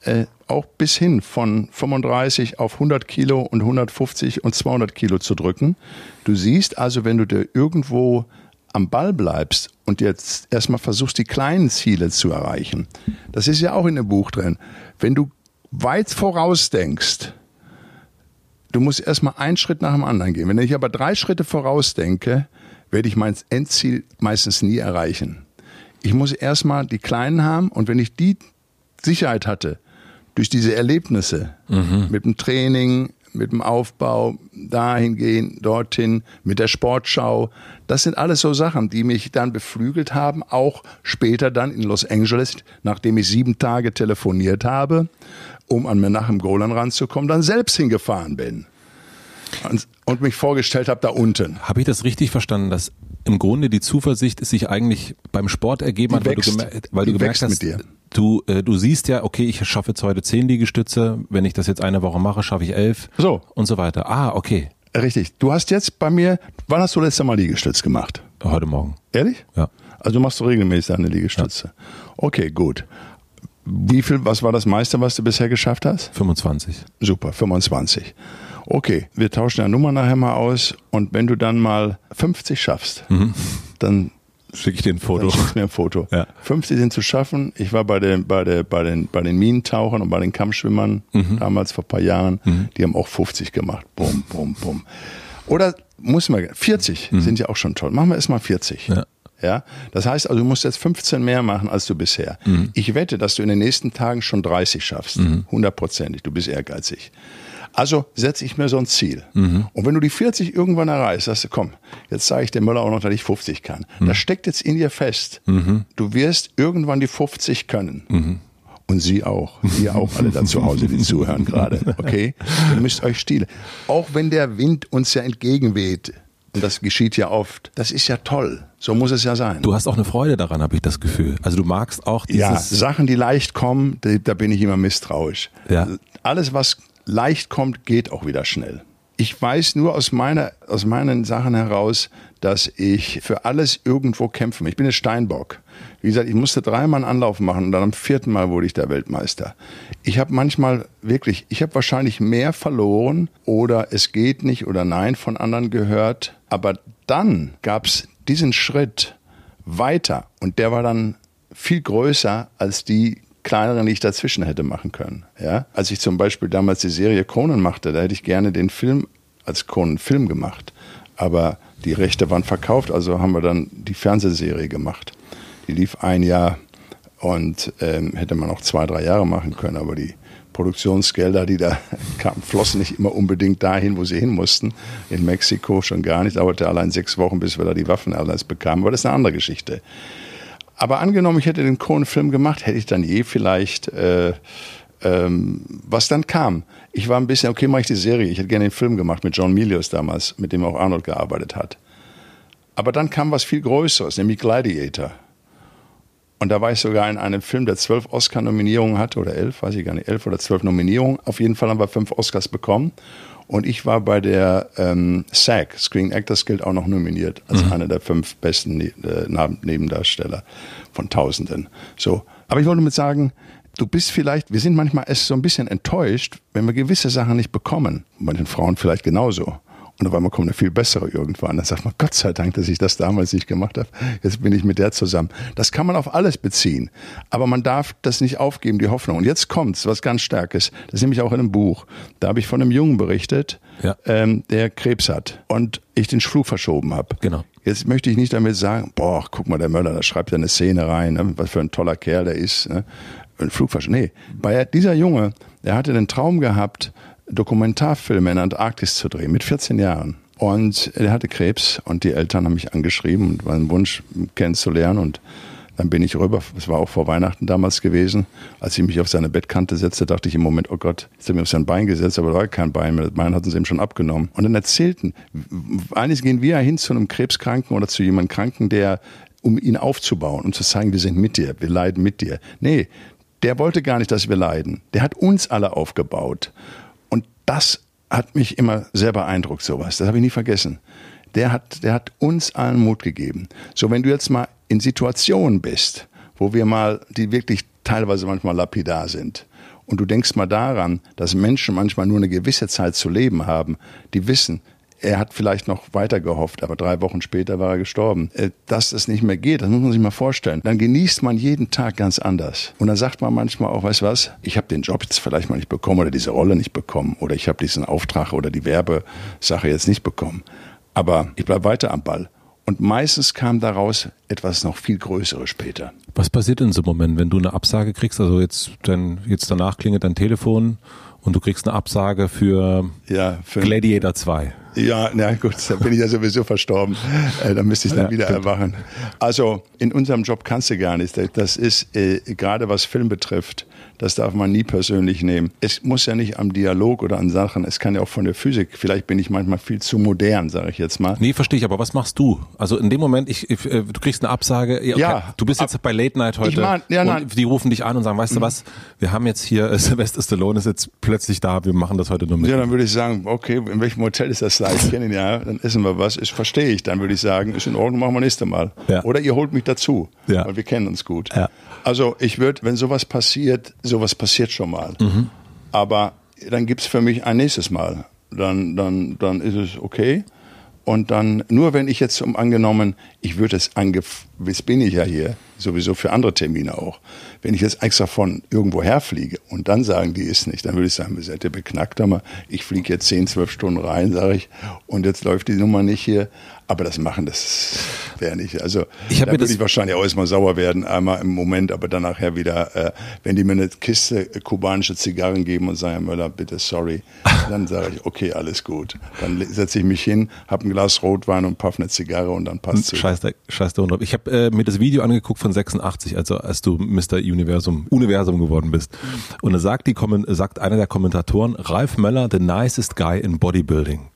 äh, auch bis hin von 35 auf 100 Kilo und 150 und 200 Kilo zu drücken. Du siehst also, wenn du dir irgendwo am Ball bleibst und jetzt erstmal versuchst, die kleinen Ziele zu erreichen, das ist ja auch in dem Buch drin, wenn du weit vorausdenkst, du musst erstmal einen Schritt nach dem anderen gehen. Wenn ich aber drei Schritte vorausdenke, werde ich mein Endziel meistens nie erreichen. Ich muss erstmal die kleinen haben und wenn ich die Sicherheit hatte, durch diese Erlebnisse mhm. mit dem Training, mit dem Aufbau, dahin gehen, dorthin, mit der Sportschau. Das sind alles so Sachen, die mich dann beflügelt haben, auch später dann in Los Angeles, nachdem ich sieben Tage telefoniert habe, um an Menachem Golan ranzukommen, dann selbst hingefahren bin. Und, und mich vorgestellt habe da unten. Habe ich das richtig verstanden, dass im Grunde die Zuversicht sich eigentlich beim Sport ergeben hat, weil, du, gemer weil du gemerkt hast, du, äh, du siehst ja, okay, ich schaffe jetzt heute zehn Liegestütze, wenn ich das jetzt eine Woche mache, schaffe ich elf so. und so weiter. Ah, okay. Richtig. Du hast jetzt bei mir, wann hast du letztes Mal Liegestütz gemacht? Heute Morgen. Ehrlich? Ja. Also machst du regelmäßig deine Liegestütze. Ja. Okay, gut. Wie viel, was war das meiste, was du bisher geschafft hast? 25. Super, 25. Okay, wir tauschen ja Nummer nachher mal aus und wenn du dann mal 50 schaffst, mhm. dann schicke ich dir ein Foto. Dann schickst mir ein Foto. Ja. 50 sind zu schaffen. Ich war bei, den, bei, der, bei, den, bei den Minentauchern und bei den Kampfschwimmern mhm. damals vor ein paar Jahren. Mhm. Die haben auch 50 gemacht. Bum, bum, bum. Oder muss man, 40 mhm. sind ja auch schon toll. Machen wir erstmal 40. Ja. Ja, das heißt also, du musst jetzt 15 mehr machen als du bisher. Mhm. Ich wette, dass du in den nächsten Tagen schon 30 schaffst. Mhm. Hundertprozentig. Du bist ehrgeizig. Also setze ich mir so ein Ziel. Mhm. Und wenn du die 40 irgendwann erreichst, sagst du, komm, jetzt zeige ich dem Müller auch noch, dass ich 50 kann. Mhm. Das steckt jetzt in dir fest. Mhm. Du wirst irgendwann die 50 können. Mhm. Und Sie auch. Ihr auch alle da zu Hause, die zuhören gerade. Okay? Ihr müsst euch stilen. Auch wenn der Wind uns ja entgegenweht. Und das geschieht ja oft. Das ist ja toll. So muss es ja sein. Du hast auch eine Freude daran, habe ich das Gefühl. Also du magst auch dieses... Ja, Sachen, die leicht kommen, da bin ich immer misstrauisch. Ja. Alles, was leicht kommt, geht auch wieder schnell. Ich weiß nur aus, meiner, aus meinen Sachen heraus, dass ich für alles irgendwo kämpfe. Ich bin ein Steinbock. Wie gesagt, ich musste dreimal einen Anlauf machen und dann am vierten Mal wurde ich der Weltmeister. Ich habe manchmal wirklich, ich habe wahrscheinlich mehr verloren oder es geht nicht oder nein von anderen gehört. Aber dann gab es diesen Schritt weiter und der war dann viel größer als die kleineren, die ich dazwischen hätte machen können. Ja? Als ich zum Beispiel damals die Serie Conan machte, da hätte ich gerne den Film als Conan-Film gemacht. Aber die Rechte waren verkauft, also haben wir dann die Fernsehserie gemacht. Die lief ein Jahr und ähm, hätte man auch zwei, drei Jahre machen können, aber die Produktionsgelder, die da kamen, flossen nicht immer unbedingt dahin, wo sie hin mussten. In Mexiko schon gar nicht. Dauerte allein sechs Wochen, bis wir da die Waffen alles bekamen. Aber das ist eine andere Geschichte. Aber angenommen, ich hätte den Cohen-Film gemacht, hätte ich dann je vielleicht, äh, ähm, was dann kam. Ich war ein bisschen, okay, mache ich die Serie. Ich hätte gerne den Film gemacht mit John Milius damals, mit dem auch Arnold gearbeitet hat. Aber dann kam was viel Größeres, nämlich Gladiator. Und da war ich sogar in einem Film, der zwölf Oscar-Nominierungen hatte, oder elf, weiß ich gar nicht, elf oder zwölf Nominierungen. Auf jeden Fall haben wir fünf Oscars bekommen. Und ich war bei der ähm, SAG, Screen Actors Guild, auch noch nominiert als mhm. einer der fünf besten ne äh, Nebendarsteller von Tausenden. So. Aber ich wollte damit sagen, du bist vielleicht, wir sind manchmal erst so ein bisschen enttäuscht, wenn wir gewisse Sachen nicht bekommen. Bei den Frauen vielleicht genauso. Und auf einmal kommt eine viel bessere irgendwann. Dann sagt man, Gott sei Dank, dass ich das damals nicht gemacht habe. Jetzt bin ich mit der zusammen. Das kann man auf alles beziehen. Aber man darf das nicht aufgeben, die Hoffnung. Und jetzt kommt's, was ganz Starkes. Das ist nämlich auch in einem Buch. Da habe ich von einem Jungen berichtet, ja. ähm, der Krebs hat und ich den Flug verschoben habe. Genau. Jetzt möchte ich nicht damit sagen, boah, guck mal, der Möller, da schreibt er eine Szene rein, ne? was für ein toller Kerl der ist. Ne? Ein Flug verschoben. Nee, bei dieser Junge, der hatte den Traum gehabt, Dokumentarfilme in Antarktis zu drehen, mit 14 Jahren. Und er hatte Krebs und die Eltern haben mich angeschrieben und ein Wunsch kennenzulernen und dann bin ich rüber, es war auch vor Weihnachten damals gewesen, als ich mich auf seine Bettkante setzte, dachte ich im Moment, oh Gott, jetzt haben wir auf sein Bein gesetzt, aber da war kein Bein mehr, das Bein hatten sie ihm schon abgenommen. Und dann erzählten, eigentlich gehen wir ja hin zu einem Krebskranken oder zu jemandem Kranken, der, um ihn aufzubauen und zu zeigen, wir sind mit dir, wir leiden mit dir. Nee, der wollte gar nicht, dass wir leiden. Der hat uns alle aufgebaut das hat mich immer sehr beeindruckt, sowas. Das habe ich nie vergessen. Der hat, der hat uns allen Mut gegeben. So, wenn du jetzt mal in Situationen bist, wo wir mal, die wirklich teilweise manchmal lapidar sind, und du denkst mal daran, dass Menschen manchmal nur eine gewisse Zeit zu leben haben, die wissen, er hat vielleicht noch weiter gehofft, aber drei Wochen später war er gestorben. Äh, dass das nicht mehr geht, das muss man sich mal vorstellen. Dann genießt man jeden Tag ganz anders. Und dann sagt man manchmal auch, weißt du was, ich habe den Job jetzt vielleicht mal nicht bekommen oder diese Rolle nicht bekommen oder ich habe diesen Auftrag oder die Werbesache jetzt nicht bekommen. Aber ich bleibe weiter am Ball. Und meistens kam daraus etwas noch viel Größeres später. Was passiert in so einem Moment, wenn du eine Absage kriegst? Also jetzt, dann, jetzt danach klingelt dein Telefon und du kriegst eine Absage für, ja, für Gladiator 2. Ja, na gut, da bin ich ja sowieso verstorben. Äh, da müsste ich dann ja, wieder stimmt. erwachen. Also in unserem Job kannst du gar nicht. Das ist äh, gerade was Film betrifft das darf man nie persönlich nehmen. Es muss ja nicht am Dialog oder an Sachen, es kann ja auch von der Physik. Vielleicht bin ich manchmal viel zu modern, sage ich jetzt mal. Nee, verstehe ich, aber was machst du? Also in dem Moment, ich, ich äh, du kriegst eine Absage, okay, ja, du bist jetzt ab, bei Late Night heute ich mein, ja, nein. die rufen dich an und sagen, weißt du mhm. was, wir haben jetzt hier, äh, Sylvester Stallone ist jetzt plötzlich da, wir machen das heute nur mit. Ja, dann würde ich sagen, okay, in welchem Hotel ist das da? Ich kenne ihn ja, dann essen wir was, ich verstehe ich. Dann würde ich sagen, ist in Ordnung, machen wir nächste Mal. Ja. Oder ihr holt mich dazu, ja. weil wir kennen uns gut. Ja. Also ich würde, wenn sowas passiert, sowas passiert schon mal. Mhm. Aber dann gibt es für mich ein nächstes Mal. Dann, dann, dann ist es okay. Und dann, nur wenn ich jetzt um angenommen, ich würde es angef, jetzt bin ich ja hier, sowieso für andere Termine auch. Wenn ich jetzt extra von irgendwo herfliege und dann sagen, die ist nicht, dann würde ich sagen, wir seid ihr beknackt, aber ich fliege jetzt 10, 12 Stunden rein, sage ich, und jetzt läuft die Nummer nicht hier. Aber das machen, das wäre nicht. Also ich da würde ich wahrscheinlich auch erstmal sauer werden, einmal im Moment, aber dann nachher wieder, äh, wenn die mir eine Kiste kubanische Zigarren geben und sagen, Herr Möller, bitte sorry, dann sage ich, okay, alles gut. Dann setze ich mich hin, habe ein Glas Rotwein und puff eine Zigarre und dann passt es. Scheiß der, scheiß der Hund. Ich habe äh, mir das Video angeguckt von 86, also als du Mr. Universum, Universum geworden bist. Und da sagt, die, sagt einer der Kommentatoren, Ralf Möller, the nicest guy in Bodybuilding.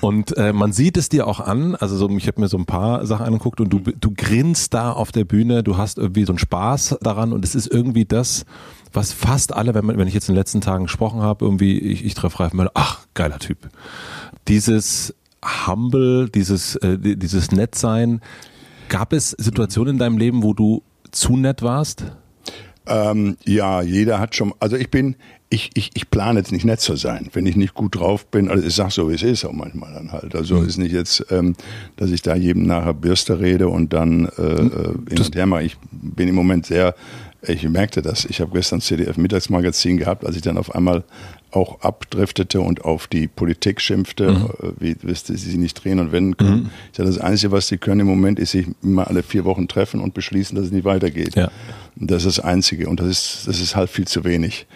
Und äh, man sieht es dir auch an, also so, ich habe mir so ein paar Sachen angeguckt und du, du grinst da auf der Bühne, du hast irgendwie so einen Spaß daran und es ist irgendwie das, was fast alle, wenn, man, wenn ich jetzt in den letzten Tagen gesprochen habe, irgendwie, ich, ich treffe Ralf Möller, ach, geiler Typ. Dieses Humble, dieses, äh, dieses Nettsein, gab es Situationen in deinem Leben, wo du zu nett warst? Ähm, ja, jeder hat schon, also ich bin, ich, ich, ich plane jetzt nicht nett zu sein, wenn ich nicht gut drauf bin. Also ich sag so, wie es ist auch manchmal dann halt. Also mhm. ist nicht jetzt, ähm, dass ich da jedem nachher Bürste rede und dann äh, mhm. äh hin und her mache. Ich bin im Moment sehr, ich merkte das. Ich habe gestern CDF Mittagsmagazin gehabt, als ich dann auf einmal auch abdriftete und auf die Politik schimpfte, mhm. Wie, wie sie sich nicht drehen und wenden können. Mhm. Ich sage, das Einzige, was sie können im Moment, ist sich immer alle vier Wochen treffen und beschließen, dass es nicht weitergeht. Ja. Das ist das Einzige und das ist, das ist halt viel zu wenig.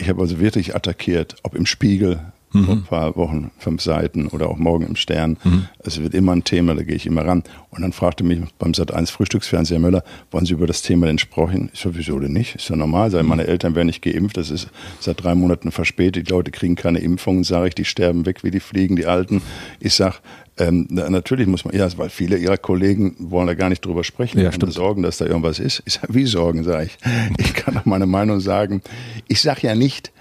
Ich habe also wirklich attackiert, ob im Spiegel mhm. vor ein paar Wochen, fünf Seiten oder auch morgen im Stern. Mhm. Es wird immer ein Thema, da gehe ich immer ran. Und dann fragte mich beim Sat1 Frühstücksfernseher Möller, wollen Sie über das Thema denn sprechen? Ich so, wieso denn nicht? Ist ja normal. Sag, meine Eltern werden nicht geimpft, das ist seit drei Monaten verspätet. Die Leute kriegen keine Impfungen, sage ich, die sterben weg wie die Fliegen, die Alten. Ich sag, ähm, natürlich muss man, ja, weil viele ihrer Kollegen wollen da gar nicht drüber sprechen, ja, stimmt. sorgen, dass da irgendwas ist. Ich sag, wie sorgen, sage ich. Ich kann auch meine Meinung sagen. Ich sage ja nicht,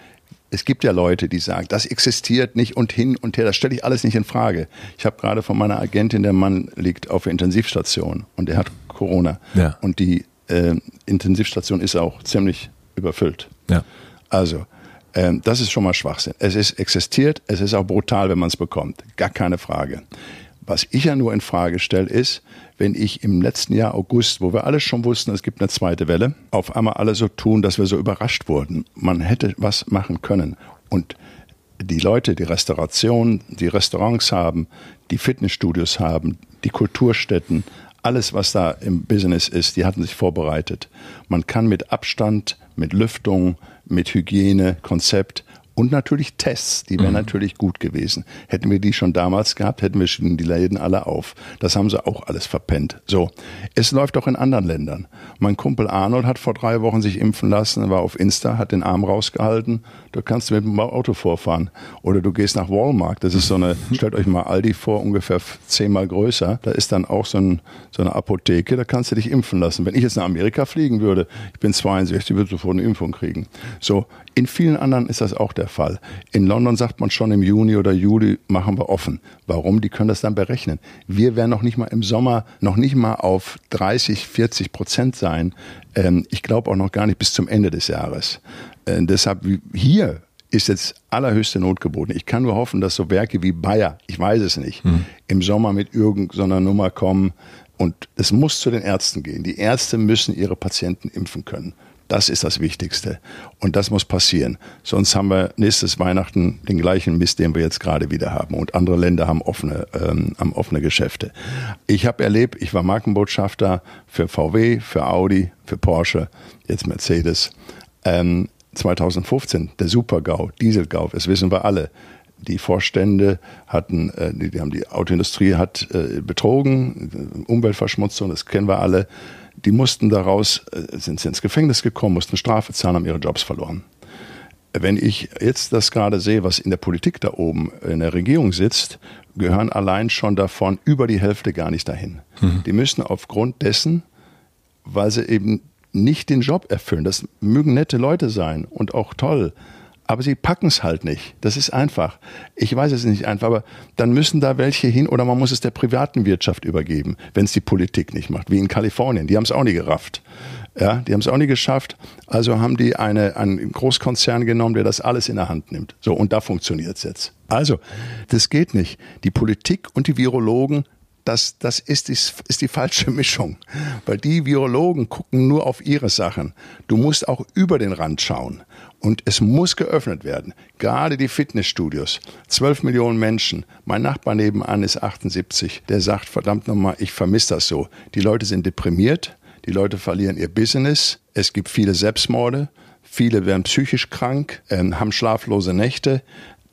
es gibt ja Leute, die sagen, das existiert nicht und hin und her, das stelle ich alles nicht in Frage. Ich habe gerade von meiner Agentin, der Mann liegt auf der Intensivstation und er hat Corona. Ja. Und die äh, Intensivstation ist auch ziemlich überfüllt. Ja. Also, ähm, das ist schon mal Schwachsinn. Es ist existiert, es ist auch brutal, wenn man es bekommt. Gar keine Frage. Was ich ja nur in Frage stelle, ist, wenn ich im letzten Jahr August, wo wir alle schon wussten, es gibt eine zweite Welle, auf einmal alle so tun, dass wir so überrascht wurden. Man hätte was machen können. Und die Leute, die Restauration, die Restaurants haben, die Fitnessstudios haben, die Kulturstätten, alles, was da im Business ist, die hatten sich vorbereitet. Man kann mit Abstand, mit Lüftung, mit Hygiene, Konzept und natürlich Tests, die wären mhm. natürlich gut gewesen. Hätten wir die schon damals gehabt, hätten wir schon die Läden alle auf. Das haben sie auch alles verpennt. So, es läuft auch in anderen Ländern. Mein Kumpel Arnold hat vor drei Wochen sich impfen lassen, war auf Insta, hat den Arm rausgehalten. Da kannst du mit dem Auto vorfahren. Oder du gehst nach Walmart. Das ist so eine, stellt euch mal Aldi vor, ungefähr zehnmal größer. Da ist dann auch so, ein, so eine Apotheke, da kannst du dich impfen lassen. Wenn ich jetzt nach Amerika fliegen würde, ich bin 62, würde sofort eine Impfung kriegen. So, in vielen anderen ist das auch der Fall. In London sagt man schon im Juni oder Juli machen wir offen. Warum? Die können das dann berechnen. Wir werden noch nicht mal im Sommer noch nicht mal auf 30, 40 Prozent sein. Ähm, ich glaube auch noch gar nicht bis zum Ende des Jahres. Äh, deshalb hier ist jetzt allerhöchste Not geboten. Ich kann nur hoffen, dass so Werke wie Bayer, ich weiß es nicht, hm. im Sommer mit irgendeiner Nummer kommen. Und es muss zu den Ärzten gehen. Die Ärzte müssen ihre Patienten impfen können. Das ist das Wichtigste. Und das muss passieren. Sonst haben wir nächstes Weihnachten den gleichen Mist, den wir jetzt gerade wieder haben. Und andere Länder haben offene, ähm, haben offene Geschäfte. Ich habe erlebt, ich war Markenbotschafter für VW, für Audi, für Porsche, jetzt Mercedes. Ähm, 2015, der Super-GAU, Diesel-GAU, das wissen wir alle die Vorstände hatten, äh, die, die haben die Autoindustrie hat äh, betrogen, Umweltverschmutzung, das kennen wir alle die mussten daraus, äh, sind sie ins Gefängnis gekommen, mussten Strafe zahlen, haben ihre Jobs verloren. Wenn ich jetzt das gerade sehe, was in der Politik da oben in der Regierung sitzt, gehören allein schon davon über die Hälfte gar nicht dahin. Mhm. Die müssen aufgrund dessen, weil sie eben nicht den Job erfüllen, das mögen nette Leute sein und auch toll, aber sie packen es halt nicht. Das ist einfach. Ich weiß es nicht einfach, aber dann müssen da welche hin oder man muss es der privaten Wirtschaft übergeben, wenn es die Politik nicht macht, wie in Kalifornien. Die haben es auch nie gerafft. Ja, die haben es auch nie geschafft. Also haben die eine, einen Großkonzern genommen, der das alles in der Hand nimmt. So, und da funktioniert es jetzt. Also, das geht nicht. Die Politik und die Virologen das, das ist, die, ist die falsche Mischung. Weil die Virologen gucken nur auf ihre Sachen. Du musst auch über den Rand schauen. Und es muss geöffnet werden. Gerade die Fitnessstudios. Zwölf Millionen Menschen. Mein Nachbar nebenan ist 78. Der sagt, verdammt nochmal, ich vermisse das so. Die Leute sind deprimiert. Die Leute verlieren ihr Business. Es gibt viele Selbstmorde. Viele werden psychisch krank, äh, haben schlaflose Nächte.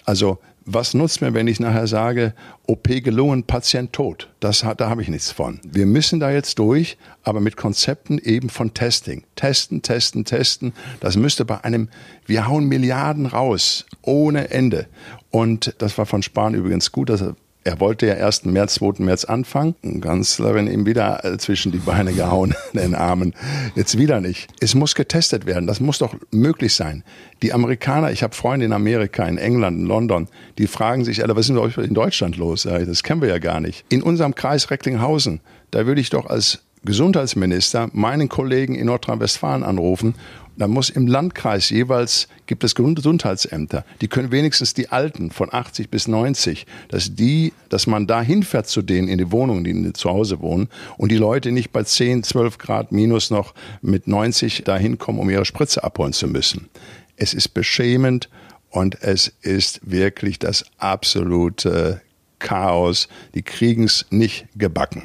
Also was nutzt mir, wenn ich nachher sage, OP gelungen, Patient tot? Das, da habe ich nichts von. Wir müssen da jetzt durch, aber mit Konzepten eben von Testing. Testen, testen, testen. Das müsste bei einem, wir hauen Milliarden raus, ohne Ende. Und das war von Spahn übrigens gut, dass er er wollte ja erst März, 2. März anfangen. Die Kanzlerin ihm wieder äh, zwischen die Beine gehauen, den Armen. Jetzt wieder nicht. Es muss getestet werden. Das muss doch möglich sein. Die Amerikaner, ich habe Freunde in Amerika, in England, in London, die fragen sich alle, was ist denn in Deutschland los? Das kennen wir ja gar nicht. In unserem Kreis Recklinghausen, da würde ich doch als Gesundheitsminister meinen Kollegen in Nordrhein-Westfalen anrufen da muss im Landkreis jeweils, gibt es Gesundheitsämter, die können wenigstens die Alten von 80 bis 90, dass die, dass man da hinfährt zu denen in die Wohnungen, die zu Hause wohnen und die Leute nicht bei 10, 12 Grad minus noch mit 90 da hinkommen, um ihre Spritze abholen zu müssen. Es ist beschämend und es ist wirklich das absolute Chaos. Die kriegen es nicht gebacken.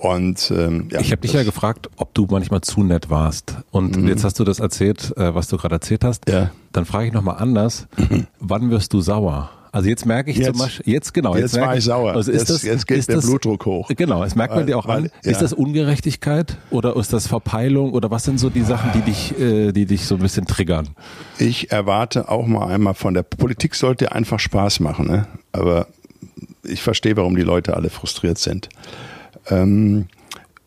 Und ähm, ja, ich habe dich ja gefragt, ob du manchmal zu nett warst. Und mhm. jetzt hast du das erzählt, äh, was du gerade erzählt hast. Ja. Dann frage ich nochmal anders. Mhm. Wann wirst du sauer? Also jetzt merke ich jetzt, zum Beispiel, jetzt genau. Jetzt, jetzt war ich sauer. Also ist jetzt, das, jetzt geht ist der das, Blutdruck hoch. Genau, es merkt man dir auch weil, an. Ja. Ist das Ungerechtigkeit oder ist das Verpeilung oder was sind so die Sachen, die dich, äh, die dich so ein bisschen triggern? Ich erwarte auch mal einmal von der Politik sollte einfach Spaß machen, ne? Aber ich verstehe, warum die Leute alle frustriert sind. Ähm,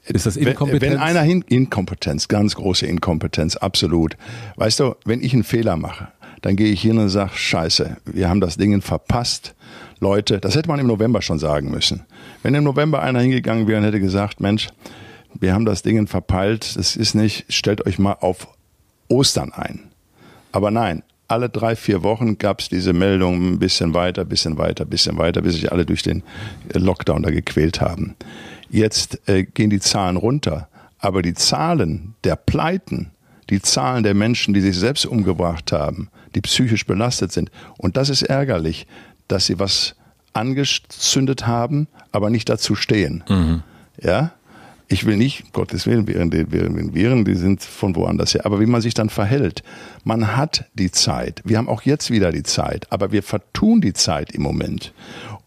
ist das Inkompetenz? Wenn, wenn einer hin, Inkompetenz, ganz große Inkompetenz, absolut. Weißt du, wenn ich einen Fehler mache, dann gehe ich hin und sage, scheiße, wir haben das Ding verpasst. Leute, das hätte man im November schon sagen müssen. Wenn im November einer hingegangen wäre und hätte gesagt, Mensch, wir haben das Ding verpeilt, das ist nicht, stellt euch mal auf Ostern ein. Aber nein, alle drei, vier Wochen gab es diese Meldung, ein bisschen weiter, bisschen weiter, bisschen weiter, bis sich alle durch den Lockdown da gequält haben. Jetzt äh, gehen die Zahlen runter, aber die Zahlen der Pleiten, die Zahlen der Menschen, die sich selbst umgebracht haben, die psychisch belastet sind, und das ist ärgerlich, dass sie was angezündet haben, aber nicht dazu stehen. Mhm. Ja, ich will nicht, Gottes Willen, Viren, Viren, Viren, die sind von woanders her. Aber wie man sich dann verhält. Man hat die Zeit. Wir haben auch jetzt wieder die Zeit. Aber wir vertun die Zeit im Moment.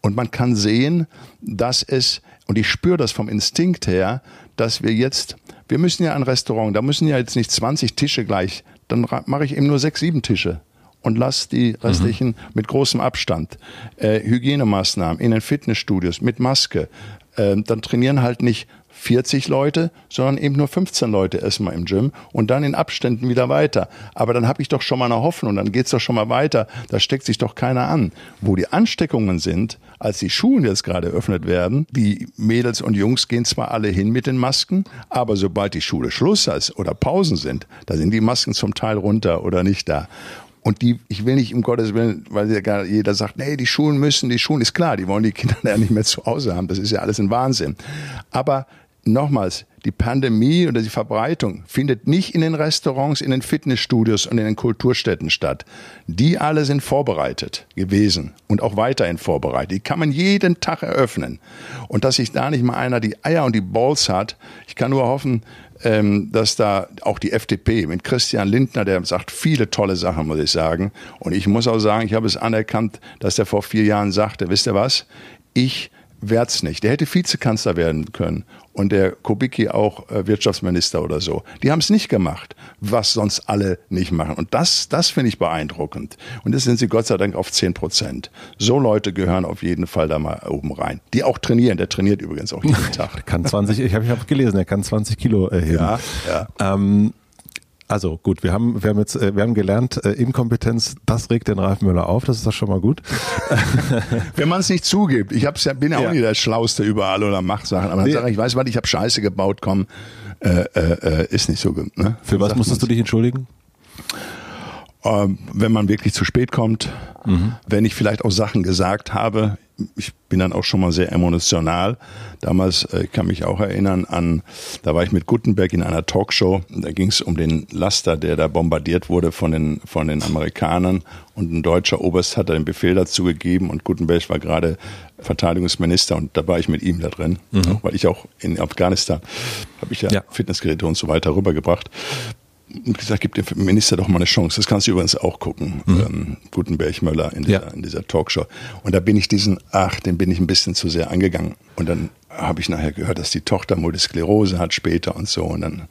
Und man kann sehen, dass es, und ich spüre das vom Instinkt her, dass wir jetzt, wir müssen ja ein Restaurant, da müssen ja jetzt nicht 20 Tische gleich, dann mache ich eben nur sechs, sieben Tische und lass die restlichen mhm. mit großem Abstand. Äh, Hygienemaßnahmen in den Fitnessstudios mit Maske. Äh, dann trainieren halt nicht 40 Leute, sondern eben nur 15 Leute erstmal im Gym und dann in Abständen wieder weiter. Aber dann habe ich doch schon mal eine Hoffnung, dann geht es doch schon mal weiter. Da steckt sich doch keiner an. Wo die Ansteckungen sind, als die Schulen jetzt gerade eröffnet werden, die Mädels und Jungs gehen zwar alle hin mit den Masken, aber sobald die Schule Schluss ist oder Pausen sind, da sind die Masken zum Teil runter oder nicht da. Und die, ich will nicht um Gottes Willen, weil jeder sagt, nee, die Schulen müssen, die Schulen ist klar, die wollen die Kinder ja nicht mehr zu Hause haben. Das ist ja alles ein Wahnsinn. Aber nochmals, die Pandemie oder die Verbreitung findet nicht in den Restaurants, in den Fitnessstudios und in den Kulturstätten statt. Die alle sind vorbereitet gewesen und auch weiterhin vorbereitet. Die kann man jeden Tag eröffnen. Und dass sich da nicht mal einer die Eier und die Balls hat, ich kann nur hoffen, ähm, dass da auch die FDP mit Christian Lindner, der sagt viele tolle Sachen, muss ich sagen. Und ich muss auch sagen, ich habe es anerkannt, dass der vor vier Jahren sagte, wisst ihr was? Ich werd's nicht. Der hätte Vizekanzler werden können und der Kubicki auch äh, Wirtschaftsminister oder so. Die haben es nicht gemacht, was sonst alle nicht machen. Und das, das finde ich beeindruckend. Und das sind sie Gott sei Dank auf 10 Prozent. So Leute gehören auf jeden Fall da mal oben rein. Die auch trainieren. Der trainiert übrigens auch jeden Tag. Der kann 20, ich habe ich hab gelesen, er kann 20 Kilo äh, heben. Ja, ja. Ähm, also gut, wir haben, wir haben jetzt, äh, wir haben gelernt, äh, Inkompetenz, das regt den Ralf Müller auf, das ist doch schon mal gut. Wenn man es nicht zugibt, ich hab's ja, bin ja auch nicht der Schlauste überall oder mach Sachen, aber dann nee. sage ich, ich weiß was, ich habe Scheiße gebaut, komm, äh, äh, äh ist nicht so gut. Ne? Für was musstest du dich entschuldigen? Ähm, wenn man wirklich zu spät kommt, mhm. wenn ich vielleicht auch Sachen gesagt habe, ich bin dann auch schon mal sehr emotional. Damals äh, kann mich auch erinnern an, da war ich mit Gutenberg in einer Talkshow. Da ging es um den Laster, der da bombardiert wurde von den von den Amerikanern und ein deutscher Oberst hat da den Befehl dazu gegeben und Gutenberg war gerade Verteidigungsminister und da war ich mit ihm da drin, mhm. weil ich auch in Afghanistan habe ich ja, ja, Fitnessgeräte und so weiter rübergebracht gesagt, gib dem Minister doch mal eine Chance. Das kannst du übrigens auch gucken. Mhm. Ähm, Gutenberg Möller in dieser, ja. in dieser Talkshow. Und da bin ich diesen, ach, den bin ich ein bisschen zu sehr angegangen. Und dann habe ich nachher gehört, dass die Tochter Multisklerose hat später und so. Und dann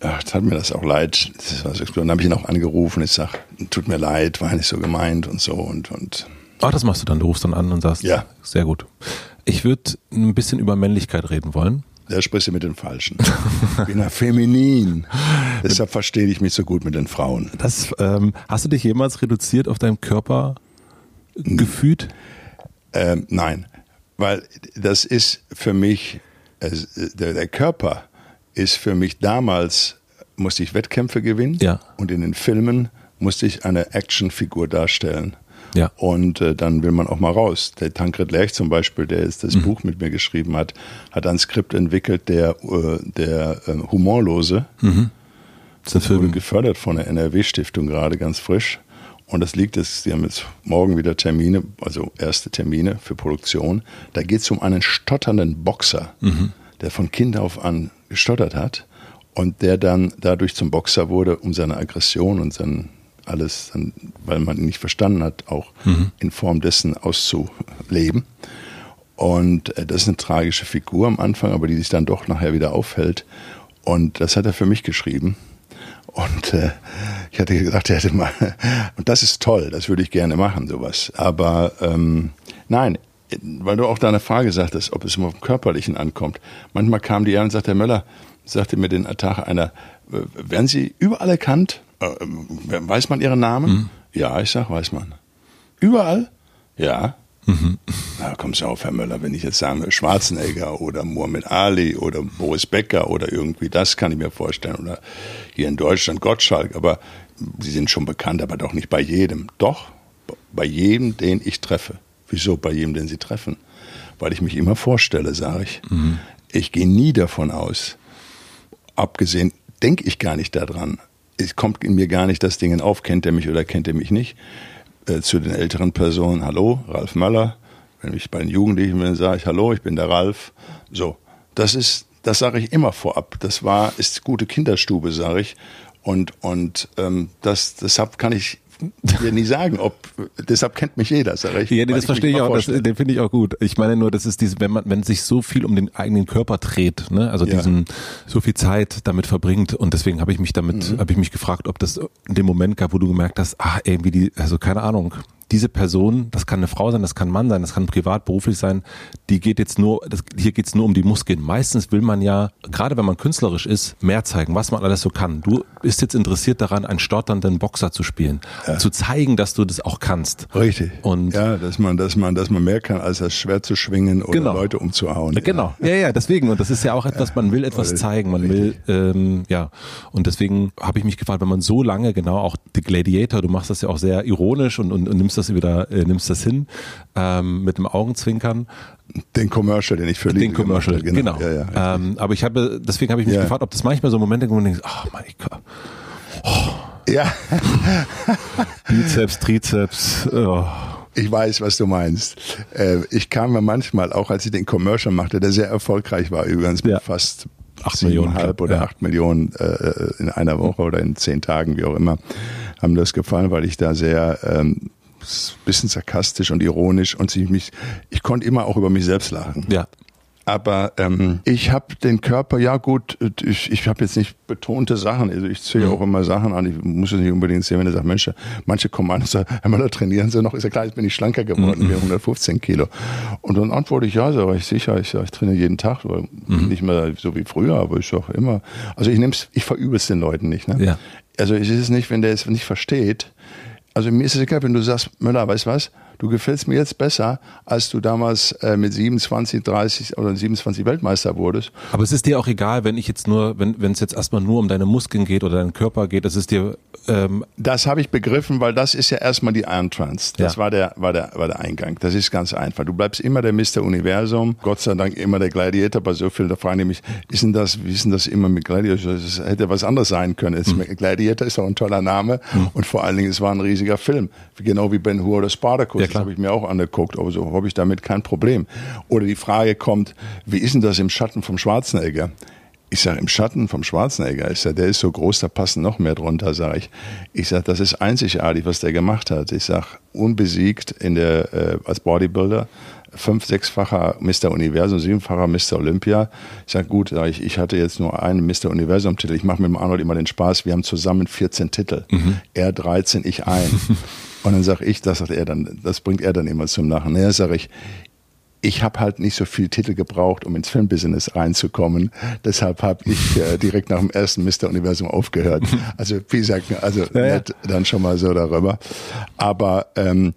ach, tat mir das auch leid. Das war so, dann habe ich ihn auch angerufen. Ich sage, tut mir leid, war nicht so gemeint und so. Und, und Ach, das machst du dann. Du rufst dann an und sagst, ja. sehr gut. Ich würde ein bisschen über Männlichkeit reden wollen. Da sprichst du mit den Falschen. Ich bin ja feminin. Deshalb verstehe ich mich so gut mit den Frauen. Das, ähm, hast du dich jemals reduziert auf deinem Körper gefühlt? Ähm, nein, weil das ist für mich, äh, der, der, Körper ist für mich damals, musste ich Wettkämpfe gewinnen ja. und in den Filmen musste ich eine Actionfigur darstellen. Ja. Und äh, dann will man auch mal raus. Der Tankred Lerch zum Beispiel, der jetzt das mhm. Buch mit mir geschrieben hat, hat ein Skript entwickelt, der, äh, der äh, Humorlose. Mhm. Das wurde gefördert von der NRW-Stiftung gerade ganz frisch. Und das liegt jetzt, sie haben jetzt morgen wieder Termine, also erste Termine für Produktion. Da geht es um einen stotternden Boxer, mhm. der von Kind auf an gestottert hat und der dann dadurch zum Boxer wurde, um seine Aggression und sein alles, weil man ihn nicht verstanden hat, auch mhm. in Form dessen auszuleben. Und äh, das ist eine tragische Figur am Anfang, aber die sich dann doch nachher wieder aufhält. Und das hat er für mich geschrieben. Und äh, ich hatte gedacht, er hätte mal, und das ist toll, das würde ich gerne machen, sowas. Aber ähm, nein, weil du auch deine Frage sagtest, ob es immer auf dem Körperlichen ankommt. Manchmal kam die an und sagte, Herr Möller, sagte mir den Tag einer, werden Sie überall erkannt? Äh, weiß man ihren Namen? Mhm. Ja, ich sag, weiß man. Überall? Ja. Mhm. Na, kommst du auf, Herr Möller, wenn ich jetzt sage Schwarzenegger oder Muhammad Ali oder Boris Becker oder irgendwie das kann ich mir vorstellen. Oder hier in Deutschland Gottschalk, aber sie sind schon bekannt, aber doch nicht bei jedem. Doch, bei jedem, den ich treffe. Wieso bei jedem, den sie treffen? Weil ich mich immer vorstelle, sage ich. Mhm. Ich gehe nie davon aus. Abgesehen, denke ich gar nicht daran. Es kommt in mir gar nicht das Ding auf, kennt er mich oder kennt er mich nicht äh, zu den älteren Personen, hallo, Ralf Möller. Wenn ich bei den Jugendlichen bin, sage ich, hallo, ich bin der Ralf. So, das ist, das sage ich immer vorab. Das war, ist gute Kinderstube, sage ich. Und, und ähm, das, deshalb kann ich dir nie sagen, ob deshalb kennt mich jeder, sag ich. Ja, nee, das verstehe ich auch, das, den finde ich auch gut. Ich meine nur, das ist diese, wenn man, wenn sich so viel um den eigenen Körper dreht, ne, also ja. diesen so viel Zeit damit verbringt und deswegen habe ich mich damit, mhm. habe ich mich gefragt, ob das in dem Moment gab, wo du gemerkt hast, ah, irgendwie die, also keine Ahnung, diese Person, das kann eine Frau sein, das kann ein Mann sein, das kann privat, beruflich sein, die geht jetzt nur, das, hier geht's nur um die Muskeln. Meistens will man ja, gerade wenn man künstlerisch ist, mehr zeigen, was man alles so kann. Du bist jetzt interessiert daran, einen stotternden Boxer zu spielen, ja. zu zeigen, dass du das auch kannst. Richtig. Und ja, dass man, dass man, dass man mehr kann, als das Schwert zu schwingen oder genau. Leute umzuhauen. Genau. Ja. ja, ja, deswegen. Und das ist ja auch etwas, man will etwas zeigen, man will, ähm, ja. Und deswegen habe ich mich gefragt, wenn man so lange, genau, auch The Gladiator, du machst das ja auch sehr ironisch und, und, und nimmst das wieder, äh, nimmst das hin, ähm, mit dem Augenzwinkern. Den Commercial, den ich für Den Commercial, genau. genau. Ja, ja, ähm, aber ich habe, deswegen habe ich mich ja. gefragt, ob das manchmal so Momente, wo man denkt, oh mein Gott. Oh. Ja. Bizeps, Trizeps. Oh. Ich weiß, was du meinst. Äh, ich kam mir manchmal, auch als ich den Commercial machte, der sehr erfolgreich war, übrigens mit fast acht Millionen halb oder acht Millionen äh, in einer Woche oder in zehn Tagen, wie auch immer, haben das gefallen, weil ich da sehr ähm, bisschen sarkastisch und ironisch und ich mich, ich konnte immer auch über mich selbst lachen. Ja. Aber ähm, ich habe den Körper, ja gut, ich, ich habe jetzt nicht betonte Sachen. Also ich ziehe mhm. auch immer Sachen an. Ich muss es nicht unbedingt sehen, wenn er sagt, Mensch, manche kommen an und sagen, Herr Müller, trainieren Sie noch? Ist ja klar, jetzt bin ich schlanker geworden, mhm. 115 Kilo. Und dann antworte ich, ja, sag ich sicher, ich, ich trainiere jeden Tag, weil mhm. nicht mehr so wie früher, aber ich sage immer. Also ich nehm's, ich verübe es den Leuten nicht. Ne? Ja. Also es ist nicht, wenn der es nicht versteht, also mir ist es egal, wenn du sagst, Müller, weißt du was? Du gefällst mir jetzt besser, als du damals äh, mit 27, 30 oder 27 Weltmeister wurdest. Aber es ist dir auch egal, wenn ich jetzt nur, wenn wenn es jetzt erstmal nur um deine Muskeln geht oder deinen Körper geht, das ist dir. Ähm das habe ich begriffen, weil das ist ja erstmal die Iron Trans. Das ja. war der war der war der Eingang. Das ist ganz einfach. Du bleibst immer der Mr. Universum. Gott sei Dank immer der Gladiator. Bei so vielen da fragen die mich, ist denn das, wie ist denn das immer mit Gladiator? Das hätte was anderes sein können. Mhm. Gladiator ist auch ein toller Name mhm. und vor allen Dingen es war ein riesiger Film, genau wie Ben Hur oder Spartacus. Ja, das habe ich mir auch angeguckt. Also habe ich damit kein Problem. Oder die Frage kommt, wie ist denn das im Schatten vom Schwarzenegger? Ich sage, im Schatten vom Schwarzenegger, ich sage, der ist so groß, da passen noch mehr drunter, sage ich. Ich sage, das ist einzigartig, was der gemacht hat. Ich sage, unbesiegt in der, äh, als Bodybuilder, fünf, sechsfacher Mr. Universum, siebenfacher Mr. Olympia. Ich sage, gut, sag ich, ich hatte jetzt nur einen Mr. Universum-Titel. Ich mache mit dem Arnold immer den Spaß, wir haben zusammen 14 Titel. Mhm. Er 13, ich ein. Und dann sage ich, das sagt er dann, das bringt er dann immer zum Lachen. Naja, sage ich, ich habe halt nicht so viel Titel gebraucht, um ins Filmbusiness reinzukommen. Deshalb habe ich äh, direkt nach dem ersten Mr. Universum aufgehört. Also wie gesagt, also ja, nett, dann schon mal so darüber. Aber ähm,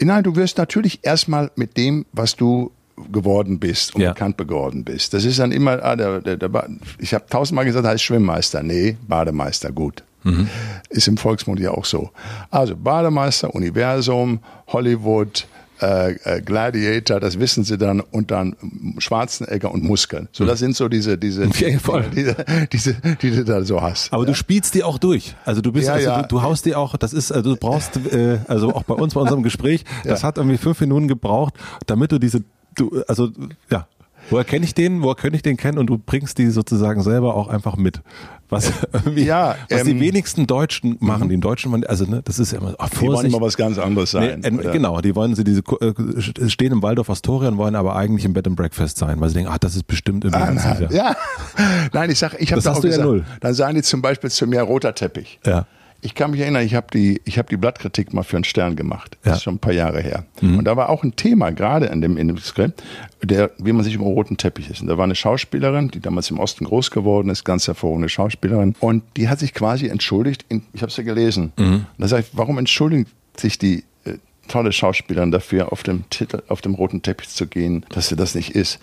nein, du wirst natürlich erstmal mit dem, was du geworden bist und ja. bekannt geworden bist. Das ist dann immer, ah, der, der, der, ich habe tausendmal gesagt, heißt Schwimmmeister. Nee, Bademeister, gut. Mhm. Ist im Volksmund ja auch so. Also Bademeister, Universum, Hollywood, äh, äh, Gladiator, das wissen sie dann, und dann Schwarzenegger und Muskeln. So, das sind so diese, diese, ja, diese, diese, die du da so hast. Aber ja. du spielst die auch durch. Also du bist, ja, also du, du, haust die auch, das ist, also du brauchst, äh, also auch bei uns, bei unserem Gespräch, das hat irgendwie fünf Minuten gebraucht, damit du diese, du, also, ja, Woher kenne ich den? Woher könnte ich den kennen? Und du bringst die sozusagen selber auch einfach mit. Was, ja, was ähm, die wenigsten Deutschen machen. Mhm. Die Deutschen, also ne, das ist ja immer, ach, Die wollen immer was ganz anderes sein. Nee, äh, genau, die wollen sie diese äh, stehen im Waldorf Astoria und wollen aber eigentlich im Bed and Breakfast sein, weil sie denken, ach, das ist bestimmt irgendwie ah, ganz sicher. Ja, nein, ich sag, ich habe das, das auch gesagt. Ja null. Dann sagen die zum Beispiel zu mir roter Teppich. Ja. Ich kann mich erinnern, ich habe die, ich hab die Blattkritik mal für einen Stern gemacht. Das ja. ist schon ein paar Jahre her. Mhm. Und da war auch ein Thema, gerade in dem, in dem Skript, der, wie man sich im roten Teppich ist. Und da war eine Schauspielerin, die damals im Osten groß geworden ist, ganz hervorragende Schauspielerin. Und die hat sich quasi entschuldigt, in, ich habe es ja gelesen. Mhm. Und da sage ich, warum entschuldigt sich die äh, tolle Schauspielerin dafür, auf dem Titel, auf dem roten Teppich zu gehen, dass sie das nicht ist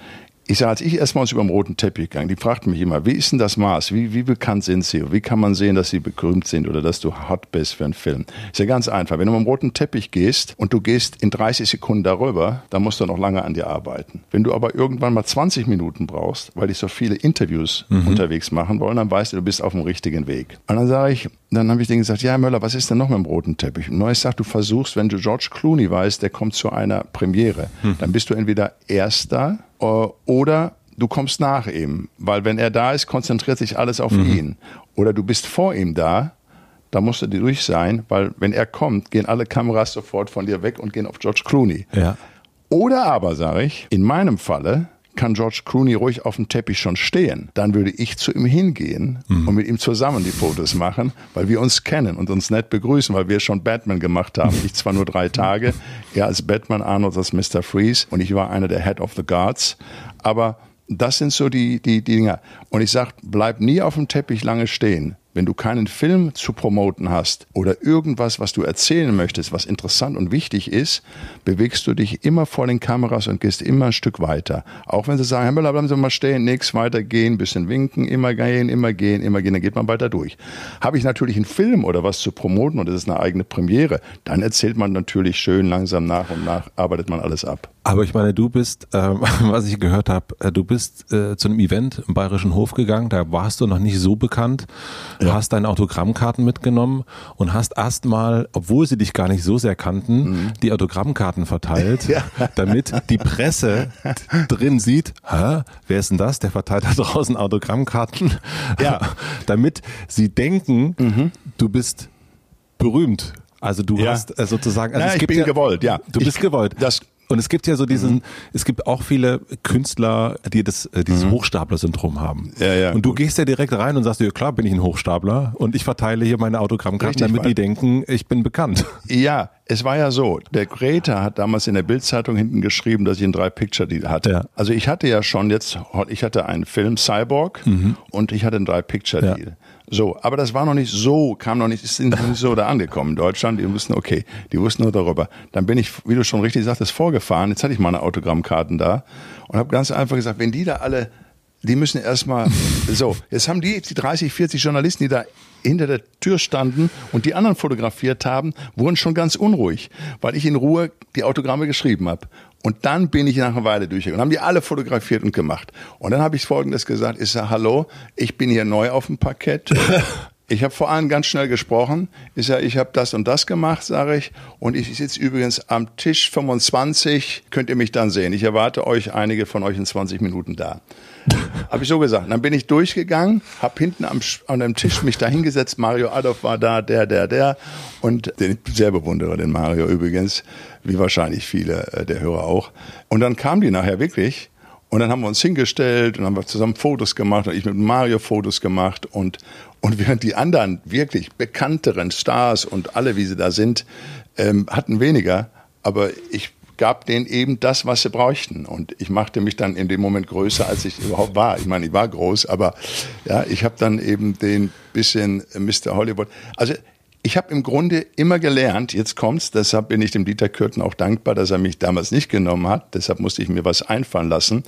ich sage, als ich erstmals über den roten Teppich gegangen, die fragten mich immer, wie ist denn das Maß? Wie, wie bekannt sind sie? Wie kann man sehen, dass sie berühmt sind oder dass du hot bist für einen Film? Ist ja ganz einfach. Wenn du den roten Teppich gehst und du gehst in 30 Sekunden darüber, dann musst du noch lange an dir arbeiten. Wenn du aber irgendwann mal 20 Minuten brauchst, weil dich so viele Interviews mhm. unterwegs machen wollen, dann weißt du, du bist auf dem richtigen Weg. Und dann sage ich, dann habe ich denen gesagt, ja, Herr Möller, was ist denn noch mit dem roten Teppich? Und Neues sagt, du versuchst, wenn du George Clooney weißt, der kommt zu einer Premiere, mhm. dann bist du entweder Erster oder du kommst nach ihm, weil wenn er da ist, konzentriert sich alles auf mhm. ihn. Oder du bist vor ihm da, da musst du durch sein, weil wenn er kommt, gehen alle Kameras sofort von dir weg und gehen auf George Clooney. Ja. Oder aber, sage ich, in meinem Falle, kann George Clooney ruhig auf dem Teppich schon stehen. Dann würde ich zu ihm hingehen mhm. und mit ihm zusammen die Fotos machen, weil wir uns kennen und uns nett begrüßen, weil wir schon Batman gemacht haben. Ich zwar nur drei Tage, er als Batman, Arnold als Mr. Freeze und ich war einer der Head of the Guards. Aber das sind so die, die, die Dinger. Und ich sage, bleib nie auf dem Teppich lange stehen. Wenn du keinen Film zu promoten hast oder irgendwas, was du erzählen möchtest, was interessant und wichtig ist, bewegst du dich immer vor den Kameras und gehst immer ein Stück weiter. Auch wenn sie sagen, Herr Müller, bleiben Sie mal stehen, nichts weiter gehen, bisschen winken, immer gehen, immer gehen, immer gehen, dann geht man weiter durch. Habe ich natürlich einen Film oder was zu promoten und es ist eine eigene Premiere, dann erzählt man natürlich schön langsam nach und nach, arbeitet man alles ab. Aber ich meine, du bist, äh, was ich gehört habe, äh, du bist äh, zu einem Event im Bayerischen Hof gegangen, da warst du noch nicht so bekannt. Du ja. hast deine Autogrammkarten mitgenommen und hast erstmal, obwohl sie dich gar nicht so sehr kannten, mhm. die Autogrammkarten verteilt, ja. damit die Presse drin sieht, Hä, wer ist denn das? Der verteilt da draußen Autogrammkarten. Ja. damit sie denken, mhm. du bist berühmt. Also du ja. hast äh, sozusagen, also Na, ich bin ja, gewollt, ja. Du bist gewollt. Das und es gibt ja so diesen, mhm. es gibt auch viele Künstler, die das, äh, dieses mhm. Hochstapler-Syndrom haben. Ja, ja, und du gut. gehst ja direkt rein und sagst, ja klar bin ich ein Hochstapler und ich verteile hier meine Autogrammkarten, Richtig, damit die denken, ich bin bekannt. Ja, es war ja so, der Greta hat damals in der Bildzeitung hinten geschrieben, dass ich einen Drei-Picture-Deal hatte. Ja. Also ich hatte ja schon jetzt, ich hatte einen Film Cyborg mhm. und ich hatte einen Drei-Picture-Deal. Ja. So, aber das war noch nicht so, kam noch nicht, ist noch nicht so da angekommen in Deutschland. Die wussten, okay, die wussten nur darüber. Dann bin ich, wie du schon richtig sagtest, vorgefahren. Jetzt hatte ich meine Autogrammkarten da und habe ganz einfach gesagt, wenn die da alle, die müssen erstmal, so, jetzt haben die, die 30, 40 Journalisten, die da hinter der Tür standen und die anderen fotografiert haben, wurden schon ganz unruhig, weil ich in Ruhe die Autogramme geschrieben habe. Und dann bin ich nach einer Weile durchgegangen. Haben die alle fotografiert und gemacht. Und dann habe ich Folgendes gesagt. Ich sage, hallo, ich bin hier neu auf dem Parkett. Ich habe vor allem ganz schnell gesprochen. Ich sage, ich habe das und das gemacht, sage ich. Und ich sitze übrigens am Tisch 25. Könnt ihr mich dann sehen. Ich erwarte euch, einige von euch in 20 Minuten da. habe ich so gesagt. Dann bin ich durchgegangen, habe hinten am, an einem Tisch mich da hingesetzt. Mario Adolf war da, der, der, der. Und den ich sehr bewundere, den Mario übrigens, wie wahrscheinlich viele äh, der Hörer auch. Und dann kam die nachher wirklich. Und dann haben wir uns hingestellt und haben wir zusammen Fotos gemacht und ich mit Mario Fotos gemacht und, und während die anderen wirklich bekannteren Stars und alle, wie sie da sind, ähm, hatten weniger. Aber ich gab denen eben das, was sie bräuchten. Und ich machte mich dann in dem Moment größer, als ich überhaupt war. Ich meine, ich war groß, aber ja, ich habe dann eben den bisschen Mr. Hollywood. Also ich habe im Grunde immer gelernt, jetzt kommt's, deshalb bin ich dem Dieter Kürten auch dankbar, dass er mich damals nicht genommen hat, deshalb musste ich mir was einfallen lassen.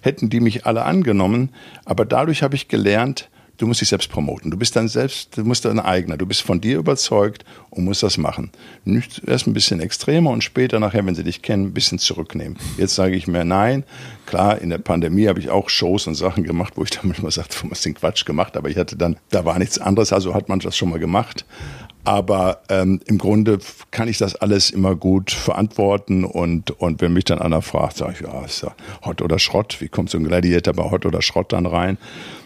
Hätten die mich alle angenommen, aber dadurch habe ich gelernt, du musst dich selbst promoten. Du bist dann selbst, du musst dein eigener. Du bist von dir überzeugt und musst das machen. Nicht erst ein bisschen extremer und später nachher, wenn sie dich kennen, ein bisschen zurücknehmen. Jetzt sage ich mir nein. Klar, in der Pandemie habe ich auch Shows und Sachen gemacht, wo ich dann manchmal sagte, du hast den Quatsch gemacht, aber ich hatte dann, da war nichts anderes, also hat man das schon mal gemacht. Aber ähm, im Grunde kann ich das alles immer gut verantworten und, und wenn mich dann einer fragt, sage ich, ja, ist ja Hot oder Schrott, wie kommt so ein Gladiator bei Hot oder Schrott dann rein?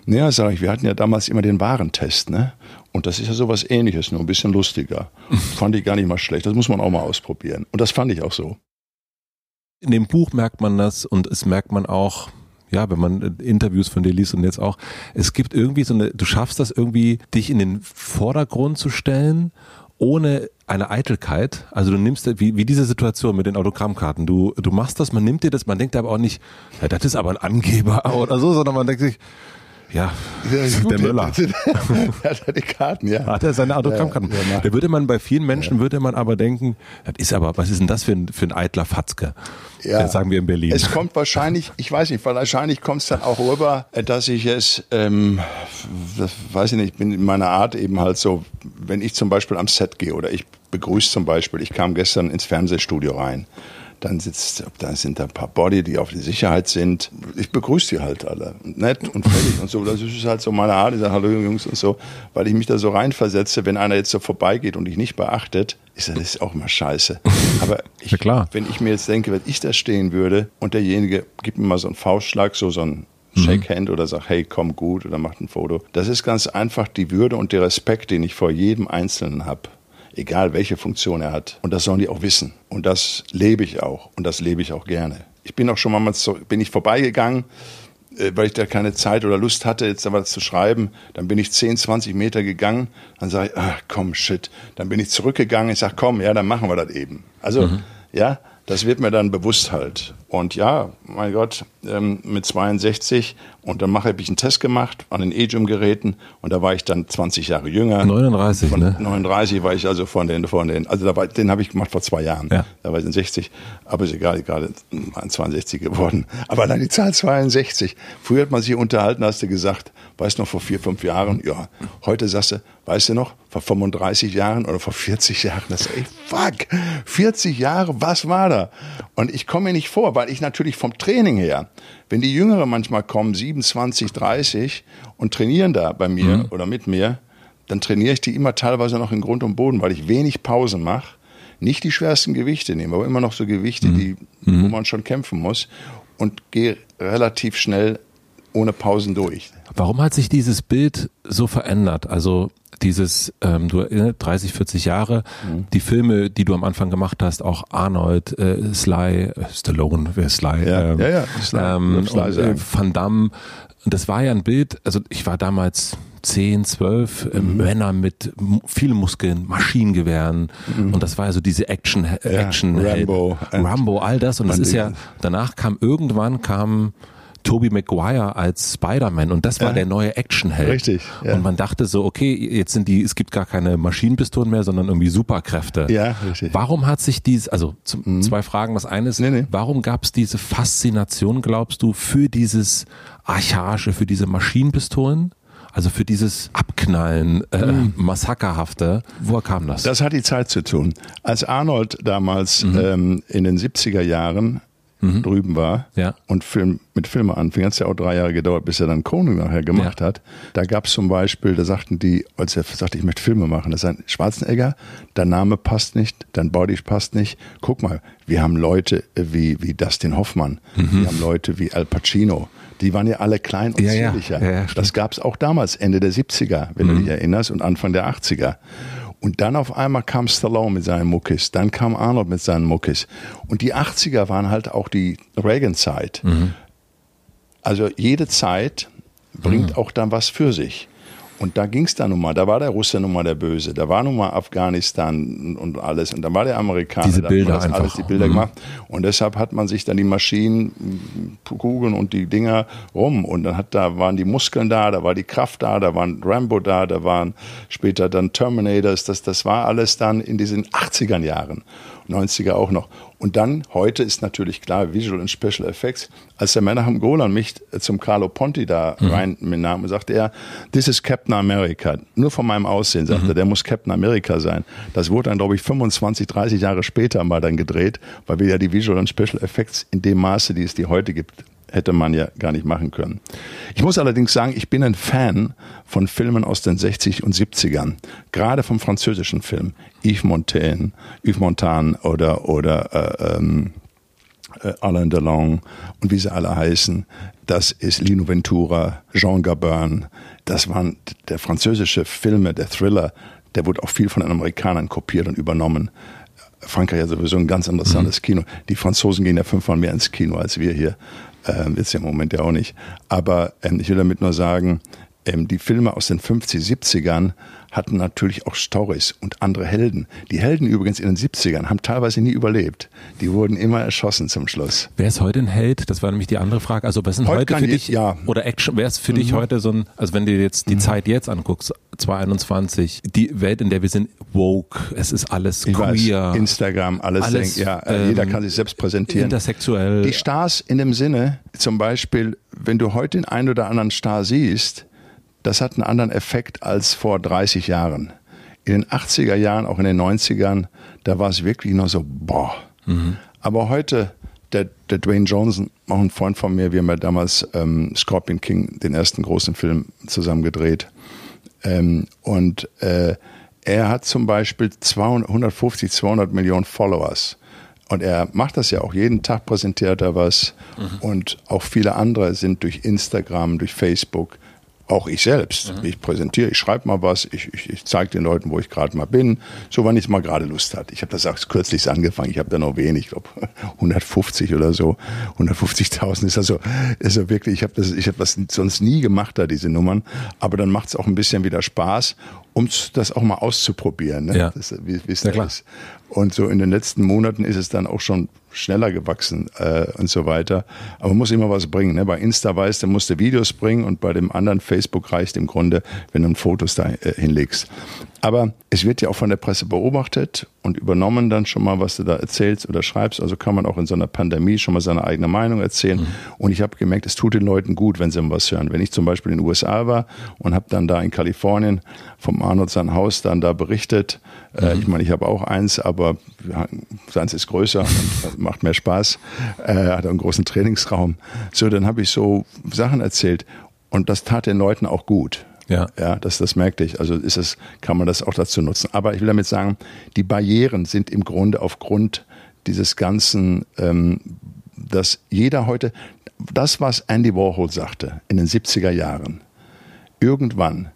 Naja, sage ich, wir hatten ja damals immer den Warentest, ne? Und das ist ja sowas ähnliches, nur ein bisschen lustiger. fand ich gar nicht mal schlecht. Das muss man auch mal ausprobieren. Und das fand ich auch so. In dem Buch merkt man das und es merkt man auch, ja, wenn man äh, Interviews von dir liest und jetzt auch, es gibt irgendwie so eine, du schaffst das irgendwie, dich in den Vordergrund zu stellen, ohne eine Eitelkeit. Also du nimmst, wie, wie diese Situation mit den Autogrammkarten, du, du machst das, man nimmt dir das, man denkt aber auch nicht, ja, das ist aber ein Angeber oder so, sondern man denkt sich, ja, der Müller. hat er die Karten, ja. Hat er seine Autogrammkarten. Ja, da würde man bei vielen Menschen, würde man aber denken, das ist aber, was ist denn das für ein, für ein eitler Fatzke? Ja, das sagen wir in Berlin. Es kommt wahrscheinlich, ich weiß nicht, wahrscheinlich kommt es dann auch rüber, dass ich es, ähm, das weiß ich nicht, ich bin in meiner Art eben halt so, wenn ich zum Beispiel am Set gehe oder ich begrüße zum Beispiel, ich kam gestern ins Fernsehstudio rein dann sitzt, da sind da ein paar Body, die auf die Sicherheit sind. Ich begrüße die halt alle. Nett und fertig und so. Das ist halt so meine Art. Ich sage, hallo Jungs und so. Weil ich mich da so reinversetze, wenn einer jetzt so vorbeigeht und dich nicht beachtet, ist das ist auch immer scheiße. Aber ich, wenn ich mir jetzt denke, wenn ich da stehen würde und derjenige gibt mir mal so einen Faustschlag, so, so ein Shakehand mhm. oder sagt, hey, komm gut oder macht ein Foto. Das ist ganz einfach die Würde und der Respekt, den ich vor jedem Einzelnen habe egal welche Funktion er hat. Und das sollen die auch wissen. Und das lebe ich auch. Und das lebe ich auch gerne. Ich bin auch schon mal bin ich vorbeigegangen, äh, weil ich da keine Zeit oder Lust hatte, jetzt da was zu schreiben. Dann bin ich 10, 20 Meter gegangen. Dann sage ich, ach komm, shit. Dann bin ich zurückgegangen. Ich sage, komm, ja, dann machen wir das eben. Also, mhm. ja, das wird mir dann bewusst halt. Und ja, mein Gott, ähm, mit 62 und dann mache, habe ich einen Test gemacht an den E-Gym-Geräten und da war ich dann 20 Jahre jünger. 39, von, ne? 39 war ich also von den, von den, also da war, den habe ich gemacht vor zwei Jahren. Ja. Da war ich in 60, aber ist egal, gerade 62 geworden. Aber dann die Zahl 62. Früher hat man sich unterhalten, hast du gesagt, weißt du noch, vor vier, fünf Jahren, ja. Heute sagst du, weißt du noch, vor 35 Jahren oder vor 40 Jahren, das ey, fuck, 40 Jahre, was war da? Und ich komme mir nicht vor, weil ich natürlich vom Training her, wenn die Jüngere manchmal kommen, 27, 30 und trainieren da bei mir mhm. oder mit mir, dann trainiere ich die immer teilweise noch in Grund und Boden, weil ich wenig Pausen mache. Nicht die schwersten Gewichte nehme, aber immer noch so Gewichte, mhm. die, mhm. wo man schon kämpfen muss und gehe relativ schnell ohne Pausen durch. Warum hat sich dieses Bild so verändert? Also dieses, ähm, du 30, 40 Jahre, mhm. die Filme, die du am Anfang gemacht hast, auch Arnold, äh, Sly, äh, Stallone, wer Sly, ja, ähm, ja, ja, Sly, ähm, Sly und, äh, Van Damme. Das war ja ein Bild, also ich war damals 10, 12 äh, mhm. Männer mit vielen Muskeln, Maschinengewehren mhm. und das war ja so diese Action, Action, Rambo, Rambo, all das und das ist ja, danach kam irgendwann kam Tobey Maguire als Spider-Man und das war ja. der neue Actionheld. Richtig. Ja. Und man dachte so, okay, jetzt sind die, es gibt gar keine Maschinenpistolen mehr, sondern irgendwie Superkräfte. Ja, richtig. Warum hat sich dies, also zum, mhm. zwei Fragen. Das eine ist, nee, nee. warum gab es diese Faszination, glaubst du, für dieses Archaische, für diese Maschinenpistolen? Also für dieses Abknallen, äh, mhm. Massakerhafte, woher kam das? Das hat die Zeit zu tun. Als Arnold damals mhm. ähm, in den 70er Jahren mhm. drüben war ja. und Film, mit Filme anfing, hat es ja auch drei Jahre gedauert, bis er dann Conan nachher gemacht ja. hat. Da gab es zum Beispiel, da sagten die, als er sagte, ich möchte Filme machen, das ist ein Schwarzenegger, dein Name passt nicht, dein Body passt nicht. Guck mal, wir haben Leute wie, wie Dustin Hoffmann, mhm. wir haben Leute wie Al Pacino, die waren ja alle klein und ja, zierlicher. Ja, das gab es auch damals, Ende der 70er, wenn mhm. du dich erinnerst, und Anfang der 80er. Und dann auf einmal kam Stallone mit seinen Muckis, dann kam Arnold mit seinen Muckis. Und die 80er waren halt auch die Reagan-Zeit. Mhm. Also jede Zeit bringt mhm. auch dann was für sich. Und da ging es dann nun mal, da war der Russe nun mal der Böse, da war nun mal Afghanistan und alles. Und da war der Amerikaner, Diese da Bilder man alles die Bilder mhm. gemacht. Und deshalb hat man sich dann die Maschinen, Kugeln und die Dinger rum. Und dann hat da waren die Muskeln da, da war die Kraft da, da waren Rambo da, da waren später dann Terminators, das das war alles dann in diesen 80er Jahren. 90er auch noch. Und dann, heute ist natürlich klar, Visual und Special Effects. Als der Menachem Golan mich zum Carlo Ponti da mhm. rein nahm, sagte er, this is Captain America. Nur von meinem Aussehen, sagte mhm. er, der muss Captain America sein. Das wurde dann, glaube ich, 25, 30 Jahre später mal dann gedreht, weil wir ja die Visual und Special Effects in dem Maße, die es die heute gibt, hätte man ja gar nicht machen können. Ich muss allerdings sagen, ich bin ein Fan von Filmen aus den 60 und 70ern, gerade vom französischen Film. Yves Montaigne, Yves Montand oder, oder äh, ähm, äh, Alain Delon und wie sie alle heißen. Das ist Lino Ventura, Jean Gabin. Das waren der französische Filme, der Thriller, der wurde auch viel von den Amerikanern kopiert und übernommen. Frankreich ja sowieso ein ganz interessantes mhm. Kino. Die Franzosen gehen ja fünfmal mehr ins Kino als wir hier. Ähm, ist ja im Moment ja auch nicht. Aber ähm, ich will damit nur sagen, ähm, die Filme aus den 50, 70ern hatten natürlich auch Stories und andere Helden. Die Helden übrigens in den 70ern haben teilweise nie überlebt. Die wurden immer erschossen zum Schluss. Wer ist heute ein Held? Das war nämlich die andere Frage. Also was sind heute, heute für dich, ja. oder Action, wer ist für mhm. dich heute so ein, also wenn du jetzt die mhm. Zeit jetzt anguckst, 2021, die Welt, in der wir sind, woke, es ist alles ich queer. Weiß, Instagram, alles, alles denk, ja, ähm, jeder kann sich selbst präsentieren. Intersexuell. Die Stars in dem Sinne, zum Beispiel, wenn du heute den einen oder anderen Star siehst, das hat einen anderen Effekt als vor 30 Jahren. In den 80er Jahren, auch in den 90ern, da war es wirklich noch so, boah. Mhm. Aber heute, der, der, Dwayne Johnson, auch ein Freund von mir, wir haben ja damals ähm, Scorpion King, den ersten großen Film, zusammen gedreht. Ähm, und äh, er hat zum Beispiel 200, 150, 200 Millionen Followers. Und er macht das ja auch jeden Tag, präsentiert er was. Mhm. Und auch viele andere sind durch Instagram, durch Facebook auch ich selbst. Mhm. Ich präsentiere, ich schreibe mal was, ich, ich, ich zeige den Leuten, wo ich gerade mal bin, so wann ich mal gerade Lust hatte. Ich habe das auch kürzlich angefangen, ich habe da noch wenig, ich glaube 150 oder so, 150.000 ist also, ist also wirklich, ich habe das, ich habe das sonst nie gemacht da diese Nummern, aber dann macht es auch ein bisschen wieder Spaß, um das auch mal auszuprobieren, ne? ja. das, wie es da ist. Und so in den letzten Monaten ist es dann auch schon schneller gewachsen äh, und so weiter. Aber man muss immer was bringen. Ne? Bei Insta weißt du, musst du Videos bringen und bei dem anderen Facebook reicht im Grunde, wenn du Fotos da äh, hinlegst. Aber es wird ja auch von der Presse beobachtet und übernommen dann schon mal, was du da erzählst oder schreibst. Also kann man auch in so einer Pandemie schon mal seine eigene Meinung erzählen. Mhm. Und ich habe gemerkt, es tut den Leuten gut, wenn sie was hören. Wenn ich zum Beispiel in den USA war und habe dann da in Kalifornien vom Arnold sein Haus dann da berichtet. Äh, mhm. ich meine, ich habe auch eins, aber seins ist größer und macht mehr Spaß. Äh, hat einen großen Trainingsraum. So, dann habe ich so Sachen erzählt. Und das tat den Leuten auch gut. Ja. Ja, das, das merkte ich. Also ist es, kann man das auch dazu nutzen. Aber ich will damit sagen, die Barrieren sind im Grunde aufgrund dieses ganzen, ähm, dass jeder heute, das, was Andy Warhol sagte in den 70er Jahren, irgendwann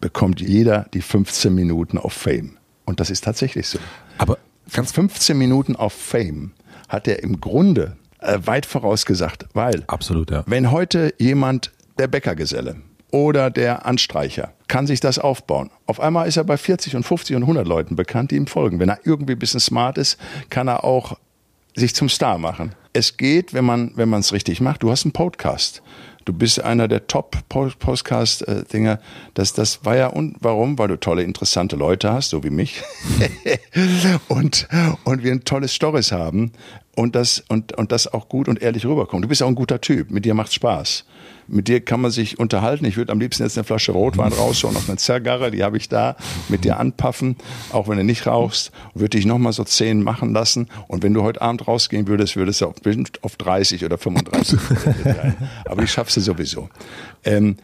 bekommt jeder die 15 Minuten auf Fame. Und das ist tatsächlich so. Aber ganz 15 Minuten auf Fame hat er im Grunde äh, weit vorausgesagt, weil absolut ja. Wenn heute jemand der Bäckergeselle oder der Anstreicher kann sich das aufbauen. Auf einmal ist er bei 40 und 50 und 100 Leuten bekannt, die ihm folgen. Wenn er irgendwie ein bisschen smart ist, kann er auch sich zum Star machen. Es geht, wenn man wenn man es richtig macht. Du hast einen Podcast. Du bist einer der Top-Podcast-Dinger. Das, das war ja, und warum? Weil du tolle, interessante Leute hast, so wie mich. und, und wir ein tolles Stories haben und das, und, und das auch gut und ehrlich rüberkommt. Du bist auch ein guter Typ. Mit dir macht's Spaß mit dir kann man sich unterhalten. Ich würde am liebsten jetzt eine Flasche Rotwein rausholen, auf eine Zergarre, die habe ich da, mit dir anpaffen, auch wenn du nicht rauchst, würde ich nochmal so zehn machen lassen. Und wenn du heute Abend rausgehen würdest, würdest du auf, auf 30 oder 35 Aber ich schaff's sowieso. Ähm,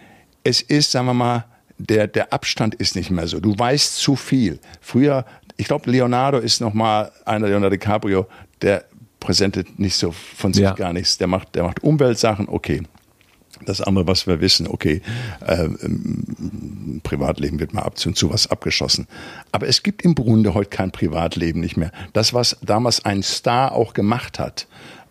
es ist, sagen wir mal, der, der Abstand ist nicht mehr so. Du weißt zu viel. Früher, ich glaube, Leonardo ist nochmal einer, Leonardo DiCaprio, der präsentiert nicht so von sich ja. gar nichts. Der macht, der macht Umweltsachen, okay. Das andere, was wir wissen, okay, äh, im Privatleben wird mal ab und zu was abgeschossen. Aber es gibt im Grunde heute kein Privatleben nicht mehr. Das, was damals ein Star auch gemacht hat,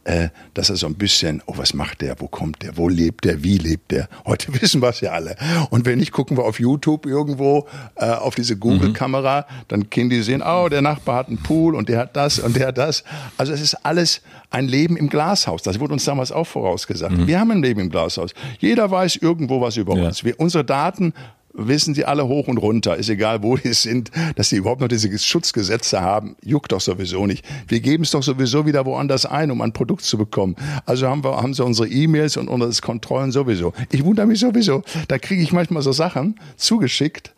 äh, dass er so ein bisschen, oh, was macht der, wo kommt der, wo lebt der, wie lebt der? Heute wissen wir es ja alle. Und wenn nicht, gucken wir auf YouTube irgendwo äh, auf diese Google-Kamera, dann können die sehen, oh, der Nachbar hat einen Pool und der hat das und der hat das. Also es ist alles ein Leben im Glashaus. Das wurde uns damals auch vorausgesagt. Mhm. Wir haben ein Leben im Glashaus. Jeder weiß irgendwo was über ja. uns. Wir, unsere Daten wissen sie alle hoch und runter. Ist egal, wo die sind, dass sie überhaupt noch diese Schutzgesetze haben, juckt doch sowieso nicht. Wir geben es doch sowieso wieder woanders ein, um ein Produkt zu bekommen. Also haben wir, haben sie unsere E-Mails und unsere Kontrollen sowieso. Ich wundere mich sowieso. Da kriege ich manchmal so Sachen zugeschickt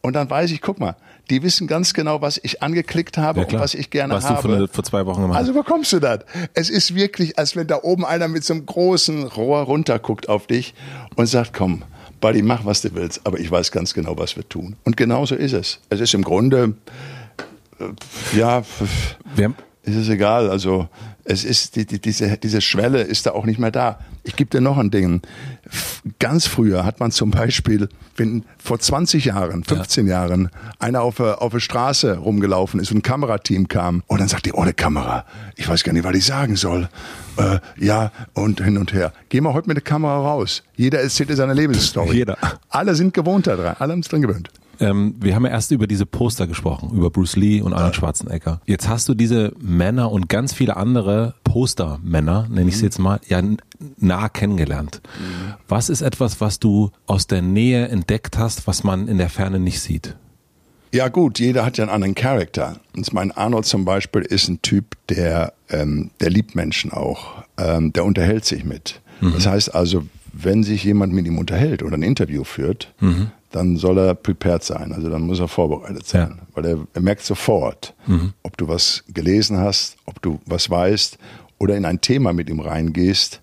und dann weiß ich, guck mal, die wissen ganz genau, was ich angeklickt habe ja, und was ich gerne was habe. Was du vor, vor zwei Wochen gemacht hast. Also bekommst du das. Es ist wirklich, als wenn da oben einer mit so einem großen Rohr runterguckt auf dich und sagt, komm, Buddy, mach, was du willst, aber ich weiß ganz genau, was wir tun. Und genau so ist es. Es ist im Grunde, äh, ja, Wer? ist es egal. Also es ist die, die, diese, diese Schwelle ist da auch nicht mehr da. Ich gebe dir noch ein Ding. Ganz früher hat man zum Beispiel, wenn vor 20 Jahren, 15 ja. Jahren einer auf der, auf der Straße rumgelaufen ist und ein Kamerateam kam und dann sagt die, oh, eine Kamera. Ich weiß gar nicht, was ich sagen soll. Äh, ja, und hin und her. Gehen wir heute mit der Kamera raus. Jeder erzählt seine Lebensstory. Jeder. Alle sind gewohnt daran. Alle haben es dran gewöhnt. Ähm, wir haben ja erst über diese Poster gesprochen, über Bruce Lee und Arnold Schwarzenegger. Jetzt hast du diese Männer und ganz viele andere Postermänner, nenne ich sie jetzt mal, ja nah kennengelernt. Mhm. Was ist etwas, was du aus der Nähe entdeckt hast, was man in der Ferne nicht sieht? Ja gut, jeder hat ja einen anderen Charakter. Und mein Arnold zum Beispiel ist ein Typ, der, ähm, der liebt Menschen auch. Ähm, der unterhält sich mit. Mhm. Das heißt also, wenn sich jemand mit ihm unterhält oder ein Interview führt, mhm. Dann soll er prepared sein. Also dann muss er vorbereitet sein. Ja. Weil er, er, merkt sofort, mhm. ob du was gelesen hast, ob du was weißt oder in ein Thema mit ihm reingehst,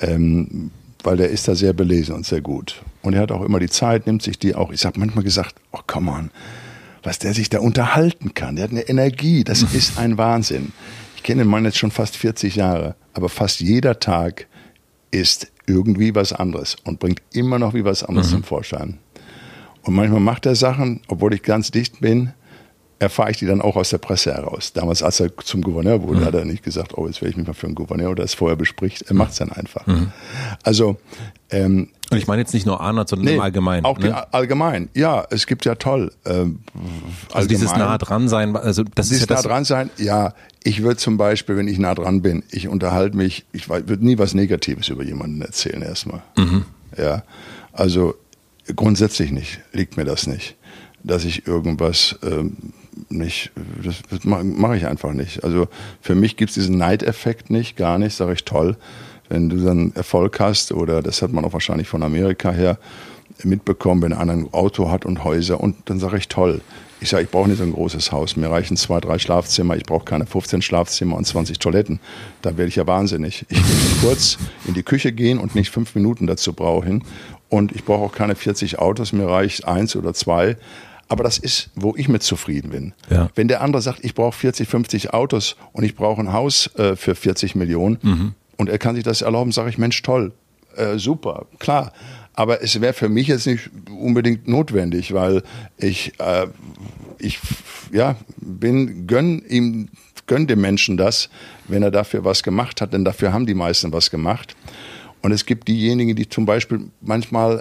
ähm, weil der ist da sehr belesen und sehr gut. Und er hat auch immer die Zeit, nimmt sich die auch. Ich habe manchmal gesagt, oh come on, was der sich da unterhalten kann. Der hat eine Energie, das ist ein Wahnsinn. Ich kenne den Mann jetzt schon fast 40 Jahre, aber fast jeder Tag ist irgendwie was anderes und bringt immer noch wie was anderes mhm. zum Vorschein. Und manchmal macht er Sachen, obwohl ich ganz dicht bin, erfahre ich die dann auch aus der Presse heraus. Damals, als er zum Gouverneur wurde, mhm. hat er nicht gesagt, oh, jetzt werde ich mich mal für einen Gouverneur oder es vorher bespricht. Er macht es dann einfach. Mhm. Also ähm, und ich meine jetzt nicht nur Arnold, sondern nee, im Allgemeinen. Auch ne? allgemein, ja, es gibt ja toll. Ähm, also dieses nah dran sein, also das dieses ist ja nah dran sein, ja. Ich würde zum Beispiel, wenn ich nah dran bin, ich unterhalte mich, ich würde nie was Negatives über jemanden erzählen erstmal. Mhm. Ja, also grundsätzlich nicht, liegt mir das nicht, dass ich irgendwas ähm, nicht, das, das mache ich einfach nicht. Also für mich gibt es diesen Neideffekt nicht, gar nicht, sage ich toll wenn du dann Erfolg hast, oder das hat man auch wahrscheinlich von Amerika her mitbekommen, wenn einer ein Auto hat und Häuser, und dann sage ich toll. Ich sage, ich brauche nicht so ein großes Haus. Mir reichen zwei, drei Schlafzimmer. Ich brauche keine 15 Schlafzimmer und 20 Toiletten. Da werde ich ja wahnsinnig. Ich will kurz in die Küche gehen und nicht fünf Minuten dazu brauchen. Und ich brauche auch keine 40 Autos. Mir reicht eins oder zwei. Aber das ist, wo ich mit zufrieden bin. Ja. Wenn der andere sagt, ich brauche 40, 50 Autos und ich brauche ein Haus äh, für 40 Millionen, mhm und er kann sich das erlauben, sage ich, Mensch, toll, äh, super, klar. Aber es wäre für mich jetzt nicht unbedingt notwendig, weil ich, äh, ich ja, bin, gönn ihm, gönn dem Menschen das, wenn er dafür was gemacht hat, denn dafür haben die meisten was gemacht. Und es gibt diejenigen, die zum Beispiel manchmal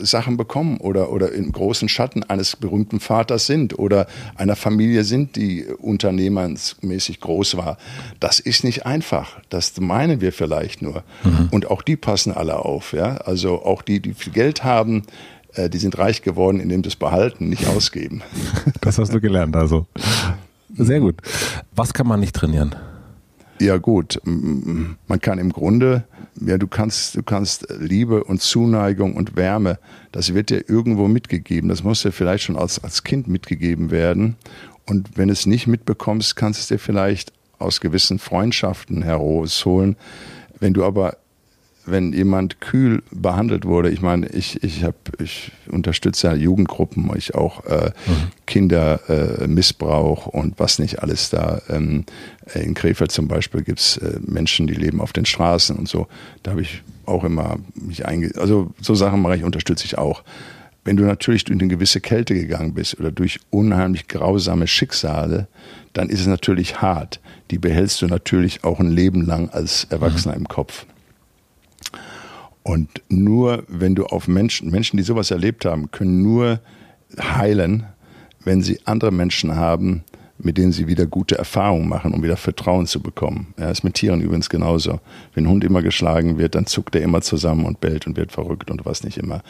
äh, Sachen bekommen oder, oder im großen Schatten eines berühmten Vaters sind oder einer Familie sind, die unternehmensmäßig groß war. Das ist nicht einfach. Das meinen wir vielleicht nur. Mhm. Und auch die passen alle auf. Ja? Also auch die, die viel Geld haben, äh, die sind reich geworden, indem sie es behalten, nicht ausgeben. Das hast du gelernt, also. Sehr gut. Was kann man nicht trainieren? Ja gut, man kann im Grunde, ja du kannst, du kannst Liebe und Zuneigung und Wärme, das wird dir irgendwo mitgegeben. Das muss dir vielleicht schon als, als Kind mitgegeben werden. Und wenn es nicht mitbekommst, kannst du es dir vielleicht aus gewissen Freundschaften herausholen. Wenn du aber wenn jemand kühl behandelt wurde, ich meine, ich, ich, hab, ich unterstütze ja Jugendgruppen, ich auch äh, mhm. Kindermissbrauch äh, und was nicht alles da. Ähm, in Krefeld zum Beispiel gibt es äh, Menschen, die leben auf den Straßen und so. Da habe ich auch immer mich einge... Also so Sachen mache ich, unterstütze ich auch. Wenn du natürlich durch eine gewisse Kälte gegangen bist oder durch unheimlich grausame Schicksale, dann ist es natürlich hart. Die behältst du natürlich auch ein Leben lang als Erwachsener mhm. im Kopf. Und nur wenn du auf Menschen, Menschen, die sowas erlebt haben, können nur heilen, wenn sie andere Menschen haben, mit denen sie wieder gute Erfahrungen machen, um wieder Vertrauen zu bekommen. Ja, ist mit Tieren übrigens genauso. Wenn ein Hund immer geschlagen wird, dann zuckt er immer zusammen und bellt und wird verrückt und was nicht immer.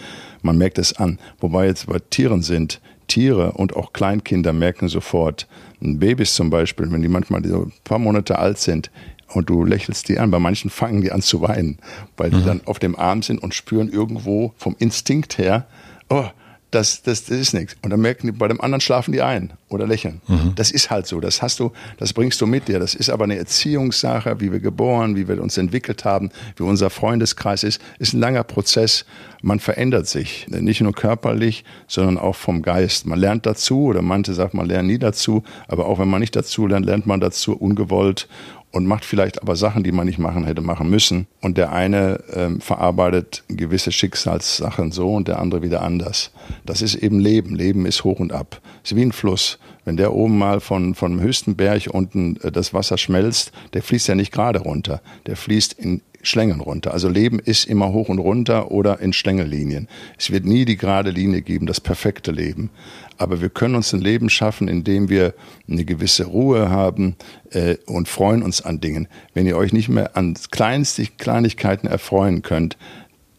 Man merkt es an. Wobei jetzt bei Tieren sind, Tiere und auch Kleinkinder merken sofort, Babys zum Beispiel, wenn die manchmal so ein paar Monate alt sind, und du lächelst die an. Bei manchen fangen die an zu weinen, weil die mhm. dann auf dem Arm sind und spüren irgendwo vom Instinkt her, oh, das, das, das ist nichts. Und dann merken die, bei dem anderen schlafen die ein oder lächeln. Mhm. Das ist halt so. Das hast du, das bringst du mit dir. Das ist aber eine Erziehungssache, wie wir geboren, wie wir uns entwickelt haben, wie unser Freundeskreis ist. Ist ein langer Prozess. Man verändert sich. Nicht nur körperlich, sondern auch vom Geist. Man lernt dazu oder manche sagen, man lernt nie dazu. Aber auch wenn man nicht dazu lernt, lernt man dazu ungewollt und macht vielleicht aber Sachen, die man nicht machen hätte machen müssen. Und der eine ähm, verarbeitet gewisse Schicksalssachen so und der andere wieder anders. Das ist eben Leben. Leben ist hoch und ab. Es ist wie ein Fluss. Wenn der oben mal von, von dem höchsten Berg unten äh, das Wasser schmelzt, der fließt ja nicht gerade runter. Der fließt in Schlängen runter. Also Leben ist immer hoch und runter oder in Schlängellinien. Es wird nie die gerade Linie geben, das perfekte Leben. Aber wir können uns ein Leben schaffen, in dem wir eine gewisse Ruhe haben äh, und freuen uns an Dingen. Wenn ihr euch nicht mehr an kleinste Kleinigkeiten erfreuen könnt,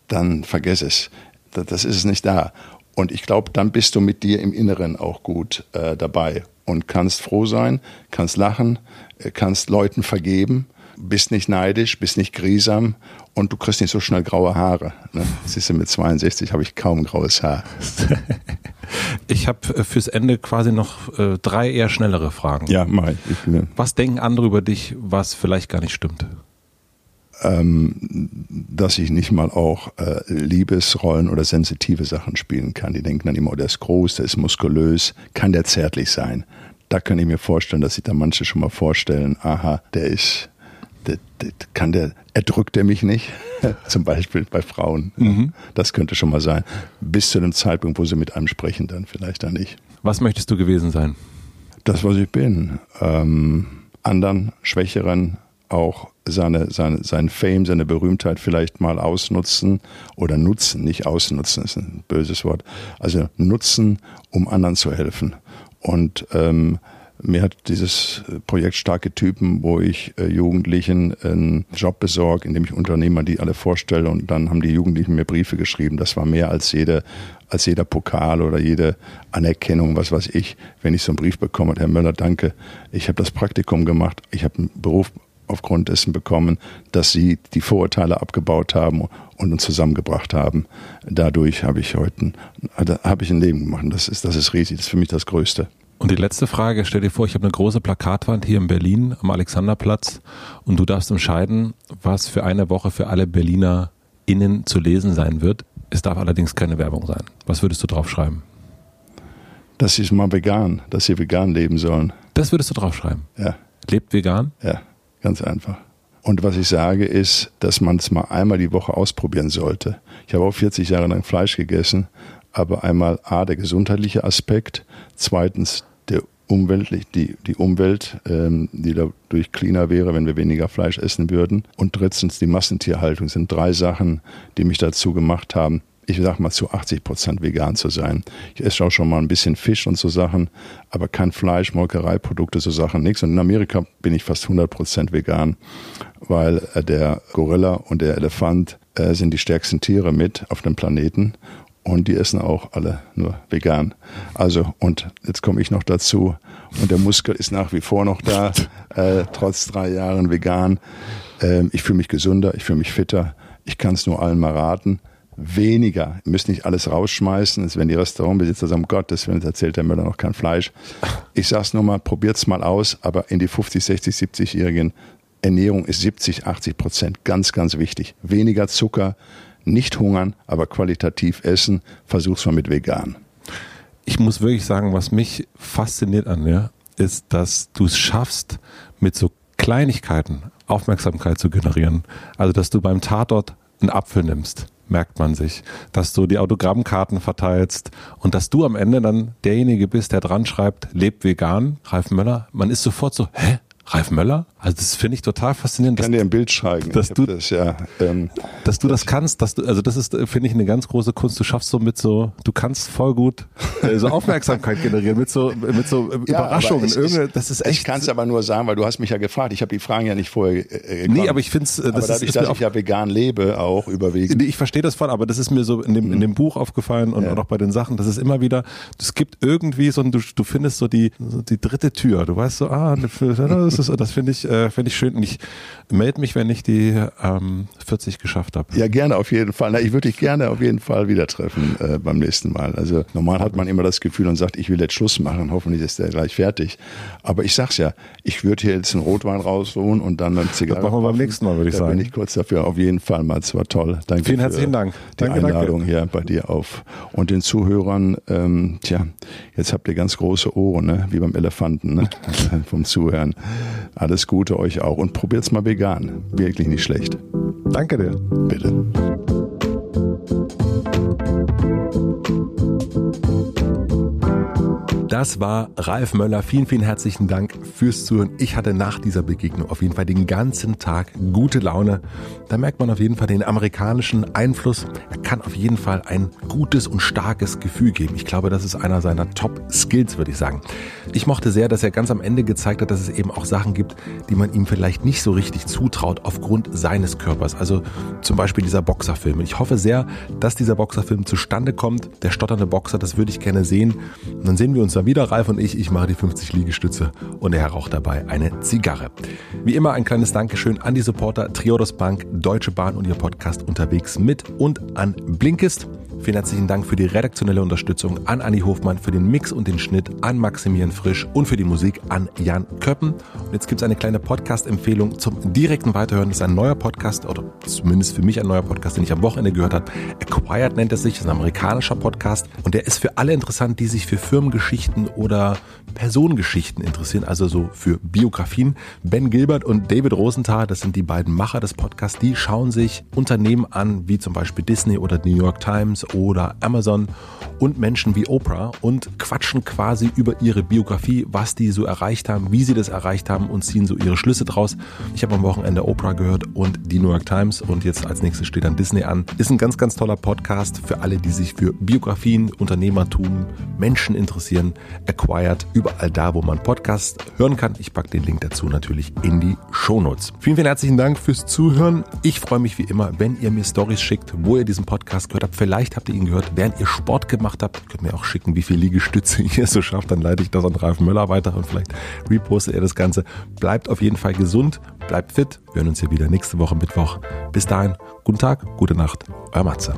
dann vergess es. Das ist es nicht da. Und ich glaube, dann bist du mit dir im Inneren auch gut äh, dabei und kannst froh sein, kannst lachen, äh, kannst Leuten vergeben, bist nicht neidisch, bist nicht griesam und du kriegst nicht so schnell graue Haare. Ne? Siehst du, mit 62 habe ich kaum graues Haar. Ich habe äh, fürs Ende quasi noch äh, drei eher schnellere Fragen. Ja, ich. ich was denken andere über dich, was vielleicht gar nicht stimmt? ähm, dass ich nicht mal auch äh, Liebesrollen oder sensitive Sachen spielen kann. Die denken dann immer, oh, der ist groß, der ist muskulös, kann der zärtlich sein. Da kann ich mir vorstellen, dass sich da manche schon mal vorstellen, aha, der ist, kann der, erdrückt er mich nicht? Zum Beispiel bei Frauen. Mhm. Das könnte schon mal sein. Bis zu dem Zeitpunkt, wo sie mit einem sprechen, dann vielleicht dann nicht. Was möchtest du gewesen sein? Das, was ich bin. Ähm, anderen, schwächeren, auch seine, seine, sein Fame, seine Berühmtheit vielleicht mal ausnutzen oder nutzen, nicht ausnutzen, ist ein böses Wort, also nutzen, um anderen zu helfen. Und ähm, mir hat dieses Projekt Starke Typen, wo ich äh, Jugendlichen einen Job besorge, indem ich Unternehmer die alle vorstelle und dann haben die Jugendlichen mir Briefe geschrieben. Das war mehr als jede, als jeder Pokal oder jede Anerkennung, was weiß ich, wenn ich so einen Brief bekomme. Herr Möller, danke. Ich habe das Praktikum gemacht. Ich habe einen Beruf aufgrund dessen bekommen, dass sie die Vorurteile abgebaut haben und uns zusammengebracht haben. Dadurch habe ich heute habe ich ein Leben gemacht. Das ist, das ist riesig. Das ist für mich das Größte. Und die letzte Frage, stell dir vor, ich habe eine große Plakatwand hier in Berlin am Alexanderplatz und du darfst entscheiden, was für eine Woche für alle Berliner innen zu lesen sein wird. Es darf allerdings keine Werbung sein. Was würdest du draufschreiben? Dass sie mal vegan, dass sie vegan leben sollen. Das würdest du draufschreiben? Ja. Lebt vegan? Ja. Ganz einfach. Und was ich sage ist, dass man es mal einmal die Woche ausprobieren sollte. Ich habe auch 40 Jahre lang Fleisch gegessen, aber einmal A, der gesundheitliche Aspekt, zweitens der umweltlich, die, die Umwelt, ähm, die dadurch cleaner wäre, wenn wir weniger Fleisch essen würden. Und drittens die Massentierhaltung sind drei Sachen, die mich dazu gemacht haben, ich sag mal, zu 80 Prozent vegan zu sein. Ich esse auch schon mal ein bisschen Fisch und so Sachen, aber kein Fleisch, Molkereiprodukte, so Sachen, nichts. Und in Amerika bin ich fast 100 Prozent vegan, weil äh, der Gorilla und der Elefant äh, sind die stärksten Tiere mit auf dem Planeten und die essen auch alle nur vegan. Also, und jetzt komme ich noch dazu und der Muskel ist nach wie vor noch da, äh, trotz drei Jahren vegan. Ähm, ich fühle mich gesünder, ich fühle mich fitter. Ich kann es nur allen mal raten weniger. Ihr müsst nicht alles rausschmeißen. Es werden die Restaurantbesitzer sagen, Gottes Willen, erzählt der Müller noch kein Fleisch. Ich sag's nur mal, probiert's mal aus, aber in die 50, 60, 70-jährigen Ernährung ist 70, 80 Prozent ganz, ganz wichtig. Weniger Zucker, nicht hungern, aber qualitativ essen. Versuch's mal mit vegan. Ich muss wirklich sagen, was mich fasziniert an mir, ist, dass du es schaffst, mit so Kleinigkeiten Aufmerksamkeit zu generieren. Also, dass du beim Tatort einen Apfel nimmst merkt man sich, dass du die Autogrammkarten verteilst und dass du am Ende dann derjenige bist, der dran schreibt, lebt vegan, Ralf Möller. Man ist sofort so, hä? Ralf Möller? Also das finde ich total faszinierend. Ich kann dir ein Bild schreiben. Dass du das, ja, ähm, dass du das kannst, dass du, also das ist, finde ich, eine ganz große Kunst. Du schaffst so mit so, du kannst voll gut äh, so Aufmerksamkeit generieren mit so, mit so ja, Überraschungen. Ist, das ist echt. Ich kann es aber nur sagen, weil du hast mich ja gefragt. Ich habe die Fragen ja nicht vorher. Äh, nee, aber ich finde es, das aber dadurch, ist, dass ich ja vegan lebe, auch überwiegend. Nee, ich verstehe das voll, aber das ist mir so in dem, in dem Buch aufgefallen und ja. auch bei den Sachen. Das ist immer wieder, es gibt irgendwie so, du, du findest so die, so die dritte Tür. Du weißt so, ah, das, das finde ich äh, finde ich schön. Und ich melde mich, wenn ich die ähm, 40 geschafft habe. Ja, gerne auf jeden Fall. Na, ich würde dich gerne auf jeden Fall wieder treffen äh, beim nächsten Mal. Also normal hat man immer das Gefühl und sagt, ich will jetzt Schluss machen. Hoffentlich ist der gleich fertig. Aber ich sag's ja, ich würde hier jetzt einen Rotwein rausholen und dann eine Zigarre. Das machen wir beim nächsten Mal, würde ich da sagen. bin ich kurz dafür. Auf jeden Fall mal. Es war toll. Danke Vielen herzlichen Dank. Die danke, Einladung danke. hier bei dir auf. Und den Zuhörern, ähm, tja, jetzt habt ihr ganz große Ohren, ne? wie beim Elefanten, ne? vom Zuhören. Alles Gute euch auch und probiert's mal vegan. Wirklich nicht schlecht. Danke dir. Bitte. Das war Ralf Möller. Vielen, vielen herzlichen Dank fürs Zuhören. Ich hatte nach dieser Begegnung auf jeden Fall den ganzen Tag gute Laune. Da merkt man auf jeden Fall den amerikanischen Einfluss. Er kann auf jeden Fall ein gutes und starkes Gefühl geben. Ich glaube, das ist einer seiner Top-Skills, würde ich sagen. Ich mochte sehr, dass er ganz am Ende gezeigt hat, dass es eben auch Sachen gibt, die man ihm vielleicht nicht so richtig zutraut aufgrund seines Körpers. Also zum Beispiel dieser Boxerfilm. Ich hoffe sehr, dass dieser Boxerfilm zustande kommt. Der stotternde Boxer, das würde ich gerne sehen. Und dann sehen wir uns dann wieder, Ralf und ich. Ich mache die 50 Liegestütze und er raucht dabei eine Zigarre. Wie immer ein kleines Dankeschön an die Supporter Triodos Bank, Deutsche Bahn und ihr Podcast unterwegs mit und an Blinkist. Vielen herzlichen Dank für die redaktionelle Unterstützung an Anni Hofmann, für den Mix und den Schnitt an Maximilian Frisch und für die Musik an Jan Köppen. Und jetzt gibt es eine kleine Podcast-Empfehlung zum direkten Weiterhören. Das ist ein neuer Podcast, oder zumindest für mich ein neuer Podcast, den ich am Wochenende gehört habe. Acquired nennt es sich, das ist ein amerikanischer Podcast. Und der ist für alle interessant, die sich für Firmengeschichten oder Personengeschichten interessieren, also so für Biografien. Ben Gilbert und David Rosenthal, das sind die beiden Macher des Podcasts, die schauen sich Unternehmen an, wie zum Beispiel Disney oder New York Times oder Amazon und Menschen wie Oprah und quatschen quasi über ihre Biografie, was die so erreicht haben, wie sie das erreicht haben und ziehen so ihre Schlüsse draus. Ich habe am Wochenende Oprah gehört und die New York Times und jetzt als nächstes steht dann Disney an. Ist ein ganz, ganz toller Podcast für alle, die sich für Biografien, Unternehmertum, Menschen interessieren. Acquired, überall da, wo man Podcasts hören kann. Ich packe den Link dazu natürlich in die Shownotes. Vielen, vielen herzlichen Dank fürs Zuhören. Ich freue mich wie immer, wenn ihr mir Stories schickt, wo ihr diesen Podcast gehört habt. Vielleicht habt ihr ihn gehört, während ihr Sport gemacht habt. Könnt mir auch schicken, wie viel Liegestütze ihr so schafft. Dann leite ich das an Ralf Möller weiter und vielleicht repostet er das Ganze. Bleibt auf jeden Fall gesund, bleibt fit. Wir hören uns hier wieder nächste Woche Mittwoch. Bis dahin, guten Tag, gute Nacht, euer Matze.